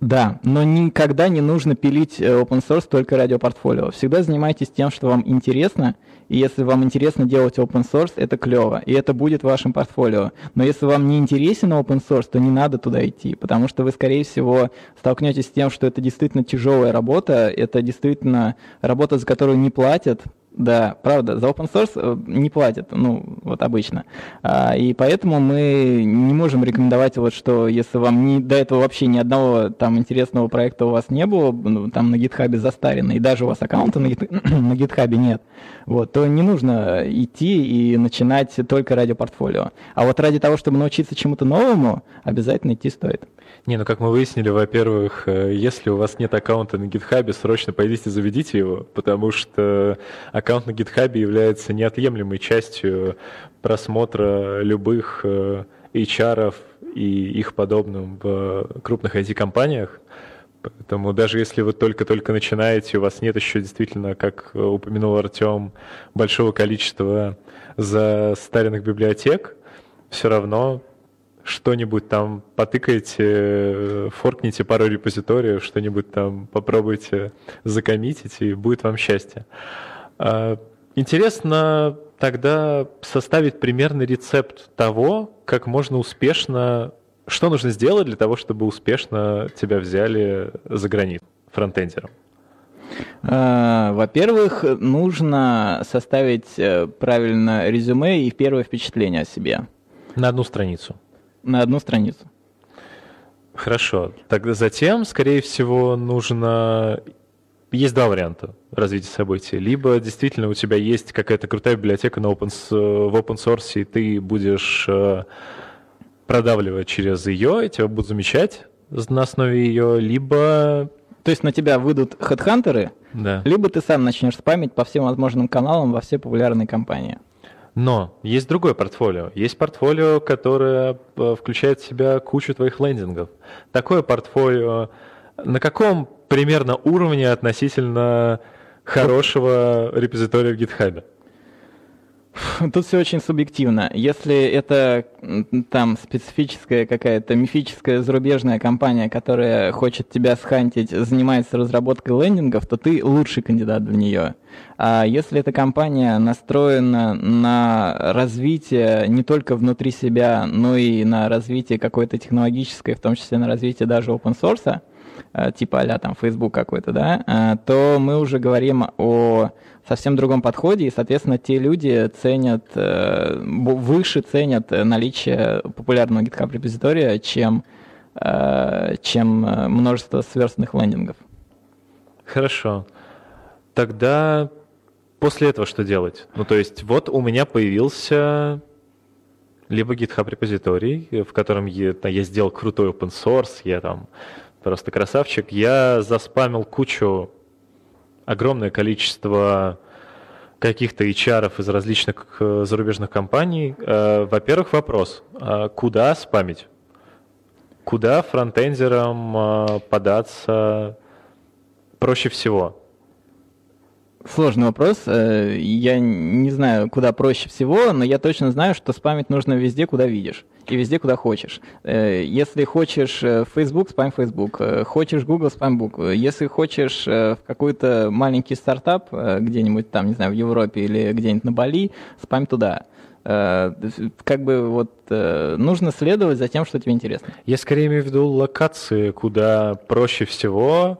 Да, но никогда не нужно пилить э, open source только ради портфолио. Всегда занимайтесь тем, что вам интересно, и если вам интересно делать open source, это клево, и это будет вашим портфолио. Но если вам не интересен open source, то не надо туда идти, потому что вы, скорее всего, столкнетесь с тем, что это действительно тяжелая работа, это действительно работа, за которую не платят, да, правда, за open source э, не платят, ну, вот обычно. А, и поэтому мы не можем рекомендовать, вот что если вам не, до этого вообще ни одного там интересного проекта у вас не было, ну, там на GitHub застарено, и даже у вас аккаунта на, [CLEARS THROAT] GitHub нет, вот, то не нужно идти и начинать только ради портфолио. А вот ради того, чтобы научиться чему-то новому, обязательно идти стоит.
Не, ну как мы выяснили, во-первых, э, если у вас нет аккаунта на GitHub, срочно пойдите заведите его, потому что аккаунт на GitHub является неотъемлемой частью просмотра любых э, HR и их подобным в крупных IT-компаниях. Поэтому даже если вы только-только начинаете, у вас нет еще действительно, как упомянул Артем, большого количества застаренных библиотек, все равно что-нибудь там потыкайте, форкните пару репозиториев, что-нибудь там попробуйте закоммитить, и будет вам счастье. А, интересно тогда составить примерный рецепт того, как можно успешно, что нужно сделать для того, чтобы успешно тебя взяли за границу фронтендером.
А, во-первых, нужно составить э, правильно резюме и первое впечатление о себе.
На одну страницу
на одну страницу.
Хорошо. Тогда затем, скорее всего, нужно... Есть два варианта развития событий. Либо действительно у тебя есть какая-то крутая библиотека на open, в open source, и ты будешь э, продавливать через ее, и тебя будут замечать на основе ее, либо...
То есть на тебя выйдут хедхантеры,
да.
либо ты сам начнешь спамить по всем возможным каналам во все популярные компании.
Но есть другое портфолио. Есть портфолио, которое э, включает в себя кучу твоих лендингов. Такое портфолио на каком примерно уровне относительно хорошего репозитория в GitHub? [LAUGHS]
Тут все очень субъективно. Если это там специфическая какая-то мифическая зарубежная компания, которая хочет тебя схантить, занимается разработкой лендингов, то ты лучший кандидат в нее. А если эта компания настроена на развитие не только внутри себя, но и на развитие какой-то технологической, в том числе на развитие даже open source, э, типа а там Facebook какой-то, да, э, то мы уже говорим о совсем другом подходе, и, соответственно, те люди ценят, э, выше ценят наличие популярного GitHub репозитория, чем, э, чем множество сверстанных лендингов.
Хорошо. Тогда после этого что делать? Ну, то есть, вот у меня появился либо GitHub репозиторий, в котором я, я сделал крутой open source, я там просто красавчик, я заспамил кучу огромное количество каких-то HR из различных э, зарубежных компаний. Э, во-первых, вопрос, а куда спамить? Куда фронтендерам э, податься проще всего?
Сложный вопрос. Я не знаю, куда проще всего, но я точно знаю, что спамить нужно везде, куда видишь. И везде, куда хочешь. Э, если хочешь э, Facebook, спам Facebook. Э, хочешь Google, спам Google. Если хочешь в какой-то маленький стартап где-нибудь там, не знаю, в Европе или где-нибудь на Бали, спам туда. Как бы вот нужно следовать за тем, что тебе интересно.
Я скорее имею в виду локации, куда проще всего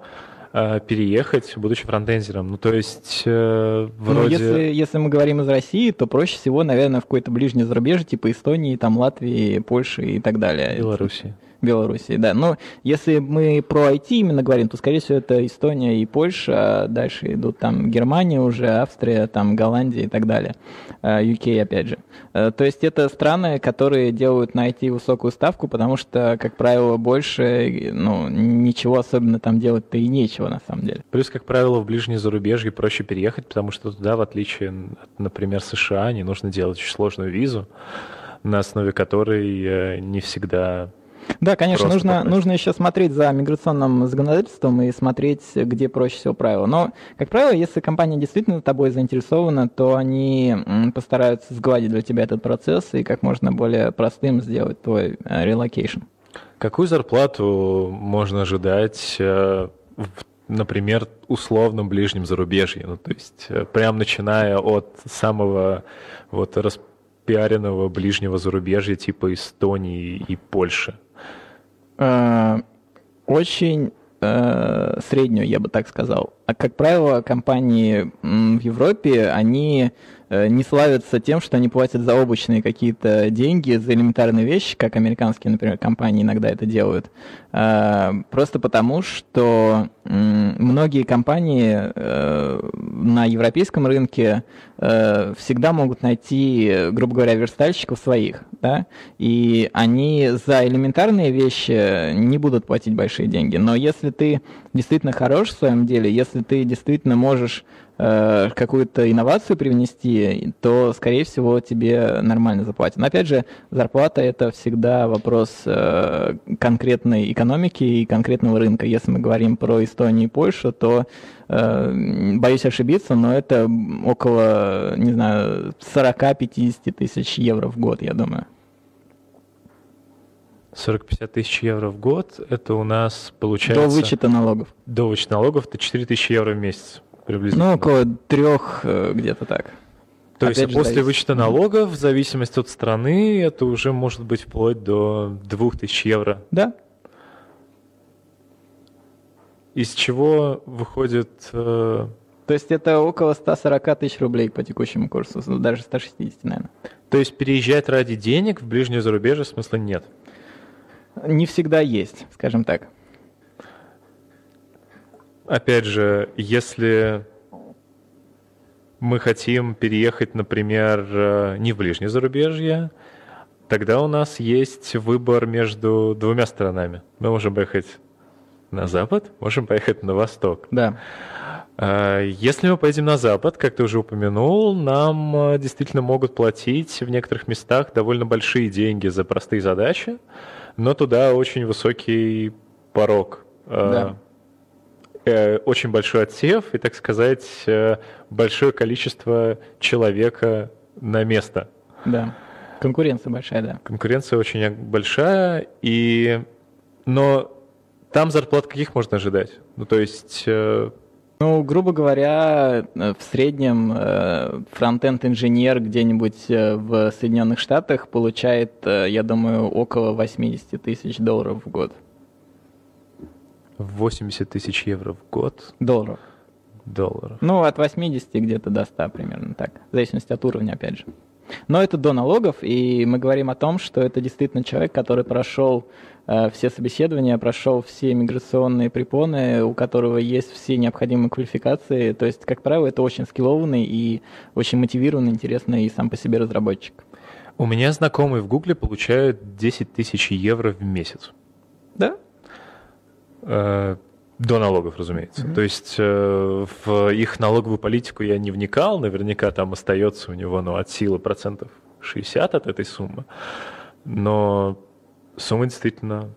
Э, переехать, будучи фронтендером. Ну, то есть, э,
ну, вроде... Ну, если, если мы говорим из России, то проще всего, наверное, в какое-то ближнее зарубежье, типа Эстонии, там, Латвии, Польши и так далее.
Белоруссии.
Белоруссии, да. Но если мы про IT именно говорим, то, скорее всего, это Эстония и Польша, а дальше идут там Германия уже, Австрия, там Голландия и так далее. UK, а, опять же. Э, то есть это страны, которые делают на IT высокую ставку, потому что, как правило, больше, ну, ничего особенно там делать-то и нечего, на самом деле.
Плюс, как правило, в ближнее зарубежье проще переехать, потому что туда, в отличие от, например, США, не нужно делать очень сложную визу, на основе которой э, не всегда
да, конечно, нужно, нужно еще смотреть за миграционным законодательством и смотреть, где проще всего правила. Но, как правило, если компания действительно тобой заинтересована, то они постараются сгладить для тебя этот процесс и как можно более простым сделать твой relocation.
Какую зарплату можно ожидать э, в например, условном ближнем зарубежье. Ну, то есть, э, прям начиная от самого вот распиаренного ближнего зарубежья типа Эстонии и Польши.
Э, очень э, среднюю, я бы так сказал. А, как правило, компании в Европе, они не славятся тем, что они платят за обычные какие-то деньги, за элементарные вещи, как американские, например, компании иногда это делают. Э, просто потому, что многие компании э, на европейском рынке всегда могут найти, грубо говоря, верстальщиков своих, да, и они за элементарные вещи не будут платить большие деньги. Но если ты действительно хорош в своем деле, если ты действительно можешь Э, какую-то инновацию привнести, то, скорее всего, тебе нормально заплатят. Но, опять же, зарплата – это всегда вопрос э, конкретной экономики и конкретного рынка. Если мы говорим про Эстонию и Польшу, то э, боюсь ошибиться, но это около, не знаю, 40-50 тысяч евро в год, я думаю.
40-50 тысяч евро в год, это у нас получается...
До вычета налогов.
До вычета налогов это 4 тысячи евро в месяц
приблизительно. Ну, около трех э, где-то так.
То Опять есть после зависит. вычета налогов, в зависимости от страны, это уже может быть вплоть до 2000 евро.
Да.
Из чего выходит... Э...
То есть это около 140 тысяч рублей по текущему курсу, ну, даже 160, наверное.
То есть переезжать ради денег в ближнее зарубежье смысла нет?
Не всегда есть, скажем так
опять же, если мы хотим переехать, например, э, не в ближнее зарубежье, тогда у нас есть выбор между двумя сторонами. Мы можем поехать на запад, можем поехать на восток.
Да.
А, если мы поедем на запад, как ты уже упомянул, нам э, действительно могут платить в некоторых местах довольно большие деньги за простые задачи, но туда очень высокий порог.
Э, да
Э, очень большой отсев и, так сказать, э, большое количество человека на место.
Да. Конкуренция большая, да.
Конкуренция очень большая, и... но там зарплат каких можно ожидать? Ну, то есть... Э,
ну, грубо говоря, в среднем фронтенд-инженер где-нибудь в Соединенных Штатах получает, я думаю, около 80 тысяч долларов в год.
80 тысяч евро в год.
Долларов.
Долларов.
Ну, от 80 где-то до 100 примерно так, в зависимости от уровня, опять же. Но это до налогов, и мы говорим о том, что это действительно человек, который прошел э, все собеседования, прошел все миграционные препоны, у которого есть все необходимые квалификации. То есть, как правило, это очень скиллованный и очень мотивированный, интересный и сам по себе разработчик.
У меня знакомые в Гугле получают 10 тысяч евро в месяц.
Да?
Э, до налогов, разумеется. Mm-hmm. То есть э, в их налоговую политику я не вникал, наверняка там остается у него ну, от силы процентов 60 от этой суммы, но сумма действительно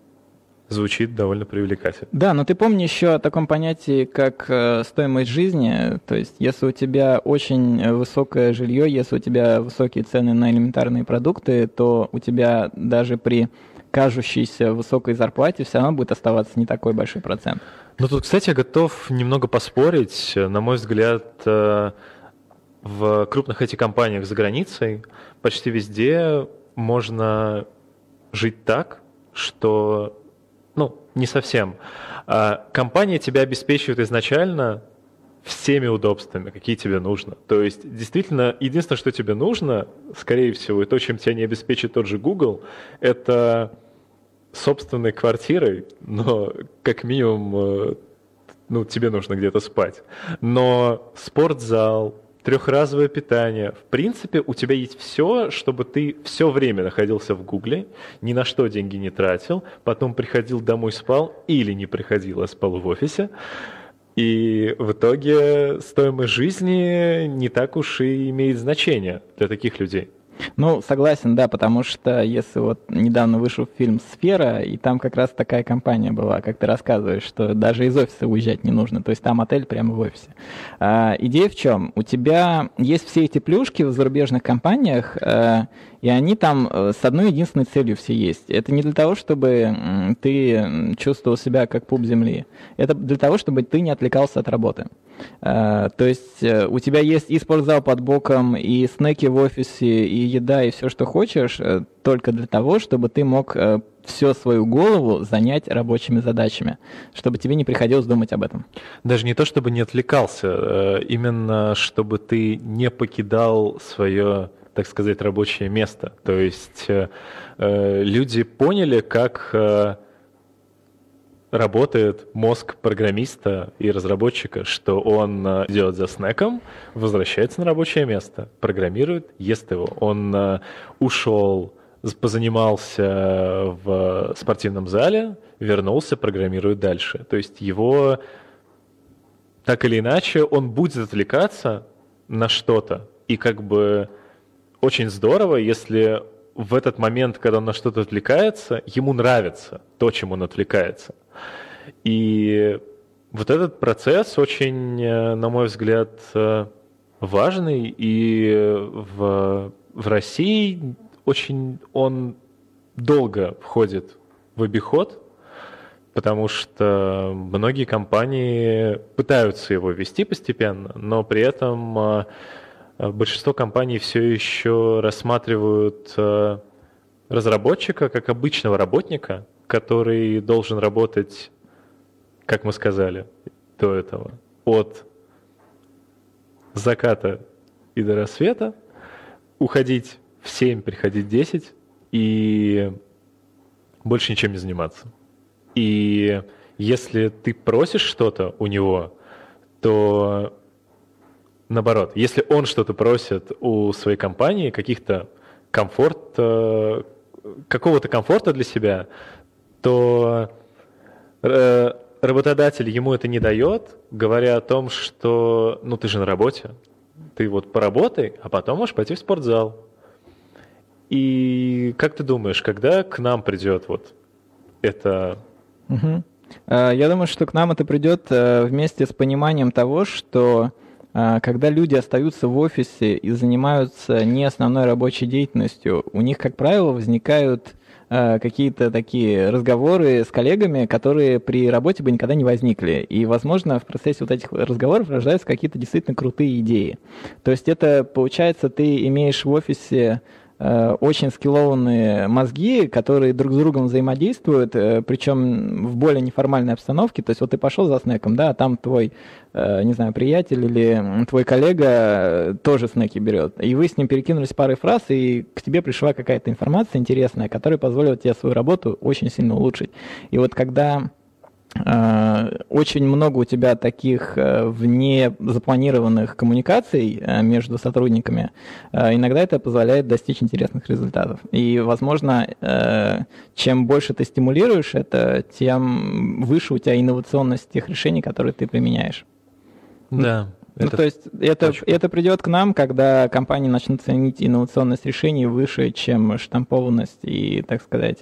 звучит довольно привлекательно.
Да, но ты помни еще о таком понятии, как э, стоимость жизни. То есть, если у тебя очень высокое жилье, если у тебя высокие цены на элементарные продукты, то у тебя даже при кажущейся высокой зарплате все равно будет оставаться не такой большой процент.
Ну тут, кстати, я готов немного поспорить. На мой взгляд, э, в крупных этих компаниях за границей почти везде можно жить так, что ну, не совсем. А компания тебя обеспечивает изначально всеми удобствами, какие тебе нужно. То есть, действительно, единственное, что тебе нужно, скорее всего, и то, чем тебя не обеспечит тот же Google, это собственной квартирой, но как минимум, э, ну, тебе нужно где-то спать. Но спортзал, трехразовое питание. В принципе, у тебя есть все, чтобы ты все время находился в Гугле, ни на что деньги не тратил, потом приходил домой, спал или не приходил, а спал в офисе. И в итоге стоимость жизни не так уж и имеет значение для таких людей.
Ну, согласен, да, потому что если вот недавно вышел фильм «Сфера», и там как раз такая компания была, как ты рассказываешь, что даже из офиса уезжать не нужно, то есть там отель прямо в офисе. А, идея в чем? У тебя есть все эти плюшки в зарубежных компаниях, а, и они там э, с одной единственной целью все есть. Это не для того, чтобы ты чувствовал себя как пуп земли. Это для того, чтобы ты не отвлекался от работы. А, то есть э, у тебя есть и спортзал под боком, и снеки в офисе, и еда, и все, что хочешь, э, только для того, чтобы ты мог всю свою голову занять рабочими задачами, чтобы тебе не приходилось думать об этом.
Даже не то, чтобы не отвлекался, именно чтобы ты не покидал свое так сказать, рабочее место. То есть э, э, люди поняли, как э, работает мозг программиста и разработчика, что он э, идет за снеком, возвращается на рабочее место, программирует, ест его. Он э, ушел, позанимался в спортивном зале, вернулся, программирует дальше. То есть его так или иначе он будет отвлекаться на что-то. И как бы очень здорово, если в этот момент, когда он на что-то отвлекается, ему нравится то, чем он отвлекается. И вот этот процесс очень, э, на мой взгляд, э, важный, и в, в России очень он долго входит в обиход, потому что многие компании пытаются его ввести постепенно, но при этом э, большинство компаний все еще рассматривают разработчика как обычного работника, который должен работать, как мы сказали до этого, от заката и до рассвета, уходить в 7, приходить в 10 и больше ничем не заниматься. И если ты просишь что-то у него, то наоборот, если он что-то просит у своей компании, каких-то комфорт, э, какого-то комфорта для себя, то э, работодатель ему это не дает, говоря о том, что ну ты же на работе, ты вот поработай, а потом можешь пойти в спортзал. И как ты думаешь, когда к нам придет вот это?
Угу. Я думаю, что к нам это придет вместе с пониманием того, что когда люди остаются в офисе и занимаются не основной рабочей деятельностью, у них, как правило, возникают какие-то такие разговоры с коллегами, которые при работе бы никогда не возникли. И, возможно, в процессе вот этих разговоров рождаются какие-то действительно крутые идеи. То есть это, получается, ты имеешь в офисе Э, очень скиллованные мозги, которые друг с другом взаимодействуют, э, причем в более неформальной обстановке. То есть вот ты пошел за снеком, да, а там твой, э, не знаю, приятель или твой коллега тоже снеки берет. И вы с ним перекинулись парой фраз, и к тебе пришла какая-то информация интересная, которая позволила тебе свою работу очень сильно улучшить. И вот когда Э, очень много у тебя таких э, вне запланированных коммуникаций э, между сотрудниками. Иногда это позволяет достичь интересных результатов. И, возможно, чем больше ты стимулируешь это, тем выше у тебя инновационность тех решений, которые ты применяешь.
Да.
Ну, это то есть это, это придет к нам, когда компании начнут ценить инновационность решений выше, чем штампованность и, так сказать,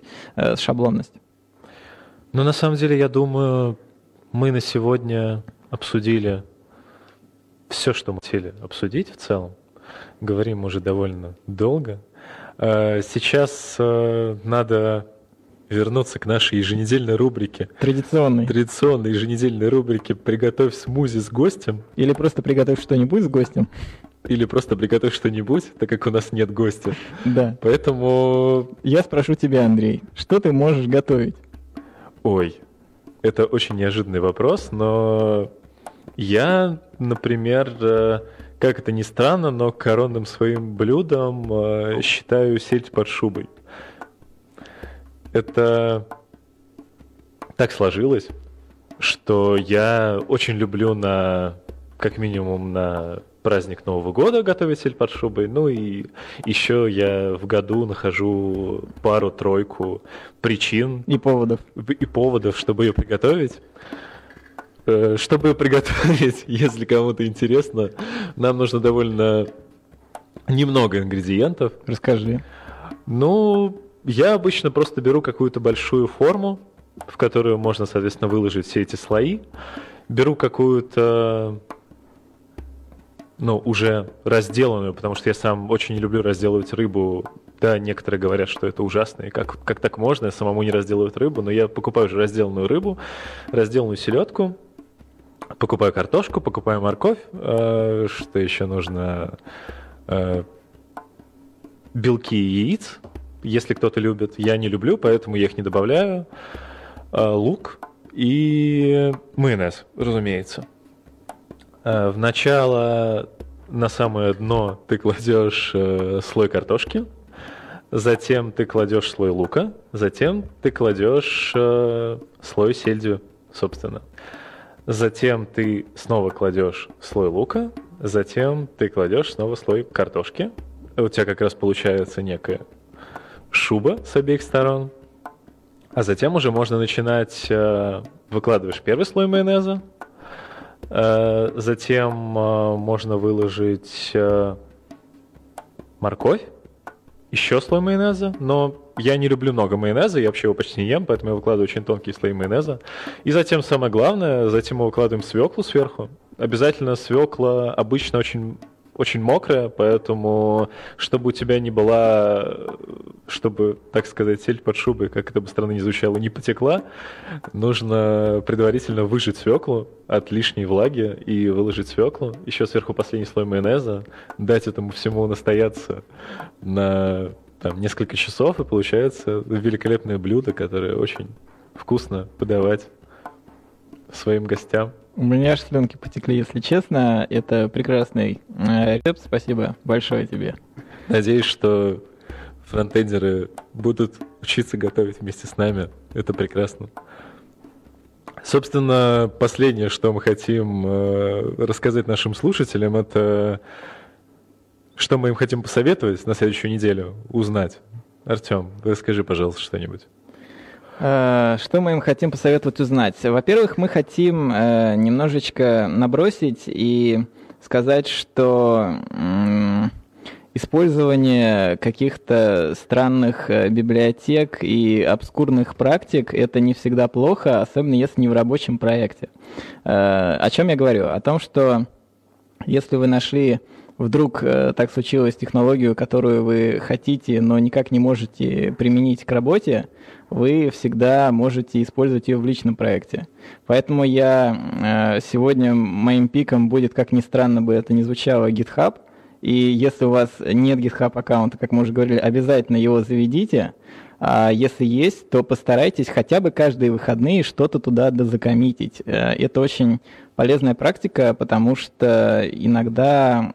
шаблонность.
Ну, на самом деле, я думаю, мы на сегодня обсудили все, что мы хотели обсудить в целом. Говорим уже довольно долго. Э, сейчас э, надо вернуться к нашей еженедельной рубрике.
Традиционной.
Традиционной еженедельной рубрике «Приготовь смузи с гостем».
Или просто приготовь что-нибудь с гостем.
Или просто приготовь что-нибудь, так как у нас нет гостя.
Да.
Поэтому...
Я спрошу тебя, Андрей, что ты можешь готовить?
Ой, это очень неожиданный вопрос, но я, например, э, как это ни странно, но коронным своим блюдом э, считаю сельдь под шубой. Это так сложилось, что я очень люблю на, как минимум, на праздник Нового года готовить сельдь под шубой. Ну и еще я в году нахожу пару-тройку причин.
И поводов.
И поводов, чтобы ее приготовить. Э, чтобы ее приготовить, [LAUGHS] если кому-то интересно, нам нужно довольно немного ингредиентов.
Расскажи.
Ну, я обычно просто беру какую-то большую форму, в которую можно, соответственно, выложить все эти слои. Беру какую-то ну, уже разделанную, потому что я сам очень не люблю разделывать рыбу. Да, некоторые говорят, что это ужасно, и как, как так можно, самому не разделывать рыбу, но я покупаю уже разделанную рыбу, разделанную селедку, покупаю картошку, покупаю морковь, э, что еще нужно, э, белки яиц, если кто-то любит. Я не люблю, поэтому я их не добавляю. Э, лук и майонез, разумеется. Э, в начало на самое дно ты кладешь э, слой картошки, затем ты кладешь слой лука, затем ты кладешь э, слой сельдью, собственно. Затем ты снова кладешь слой лука, затем ты кладешь снова слой картошки. У тебя как раз получается некая шуба с обеих сторон. А затем уже можно начинать, выкладываешь первый слой майонеза, затем э, можно выложить морковь, еще слой майонеза, но я не люблю много майонеза, я вообще его почти не ем, поэтому я выкладываю очень тонкие слои майонеза. И затем самое главное, затем мы выкладываем свеклу сверху. Обязательно свекла обычно очень очень мокрая, поэтому чтобы у тебя не была, чтобы, так сказать, сель под шубой, как это бы странно не звучало, не потекла, нужно предварительно выжать свеклу от лишней влаги и выложить свеклу, еще сверху последний слой майонеза, дать этому всему настояться на там, несколько часов, и получается великолепное блюдо, которое очень вкусно подавать своим гостям.
У меня аж слюнки потекли, если честно. Это прекрасный э, рецепт. Спасибо большое тебе.
Надеюсь, что фронтендеры будут учиться готовить вместе с нами. Это прекрасно. Собственно, последнее, что мы хотим э, рассказать нашим слушателям, это что мы им хотим посоветовать на следующую неделю, узнать. Артем, расскажи, пожалуйста, что-нибудь.
Э, что мы им хотим посоветовать узнать? Во-первых, мы хотим э, немножечко набросить и сказать, что использование каких-то странных э, библиотек и обскурных практик это не всегда плохо, особенно если не в рабочем проекте. О чем я говорю? О том, что если вы нашли вдруг так случилось технологию, которую вы хотите, но никак не можете применить к работе, вы всегда можете использовать ее в личном проекте. Поэтому я э, сегодня моим пиком будет, как ни странно бы это ни звучало, GitHub. И если у вас нет GitHub аккаунта, как мы уже говорили, обязательно его заведите. А если есть, то постарайтесь хотя бы каждые выходные что-то туда дозакоммитить. Э, это очень полезная практика, потому что иногда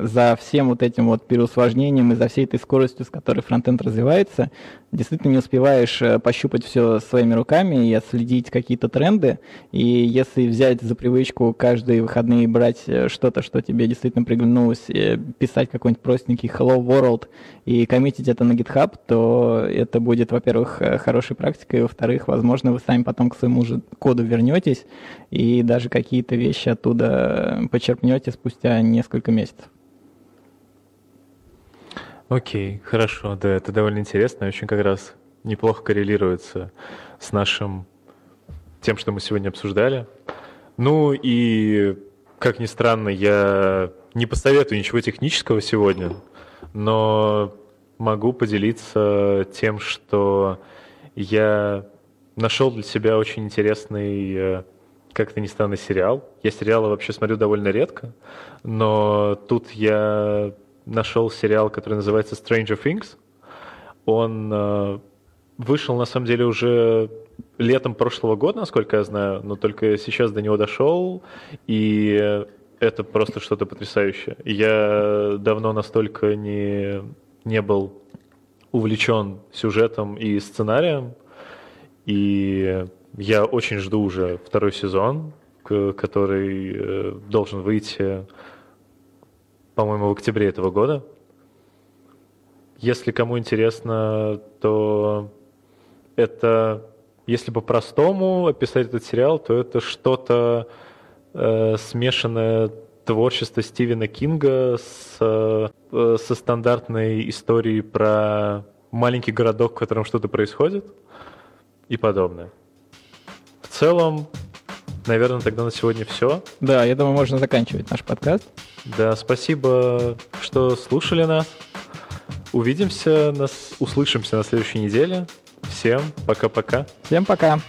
за всем вот этим вот переусложнением и за всей этой скоростью, с которой фронтенд развивается, действительно не успеваешь э, пощупать все своими руками и отследить какие-то тренды. И если взять за привычку каждые выходные брать э, что-то, что тебе действительно приглянулось, э, писать какой-нибудь простенький Hello World и коммитить это на GitHub, то это будет, во-первых, хорошей практикой, во-вторых, возможно, вы сами потом к своему же коду вернетесь и даже какие-то вещи оттуда почерпнете спустя несколько месяцев.
Окей, хорошо, да, это довольно интересно, очень как раз неплохо коррелируется с нашим тем, что мы сегодня обсуждали. Ну и, как ни странно, я не посоветую ничего технического сегодня, но могу поделиться тем, что я нашел для себя очень интересный, э, как-то ни странно, сериал. Я сериалы вообще смотрю довольно редко, но тут я нашел сериал, который называется Stranger Things. Он э, вышел, на самом деле, уже летом прошлого года, насколько я знаю, но только сейчас до него дошел, и это просто что-то потрясающее. Я давно настолько не, не был увлечен сюжетом и сценарием, и я очень жду уже второй сезон, который э, должен выйти, по-моему, в октябре этого года. Если кому интересно, то это, если по-простому описать этот сериал, то это что-то э, смешанное творчество Стивена Кинга с, э, со стандартной историей про маленький городок, в котором что-то происходит и подобное. В целом, наверное, тогда на сегодня все.
Да, я думаю, можно заканчивать наш подкаст.
Да, спасибо, что слушали нас. Увидимся, нас услышимся на следующей неделе. Всем пока-пока.
Всем пока.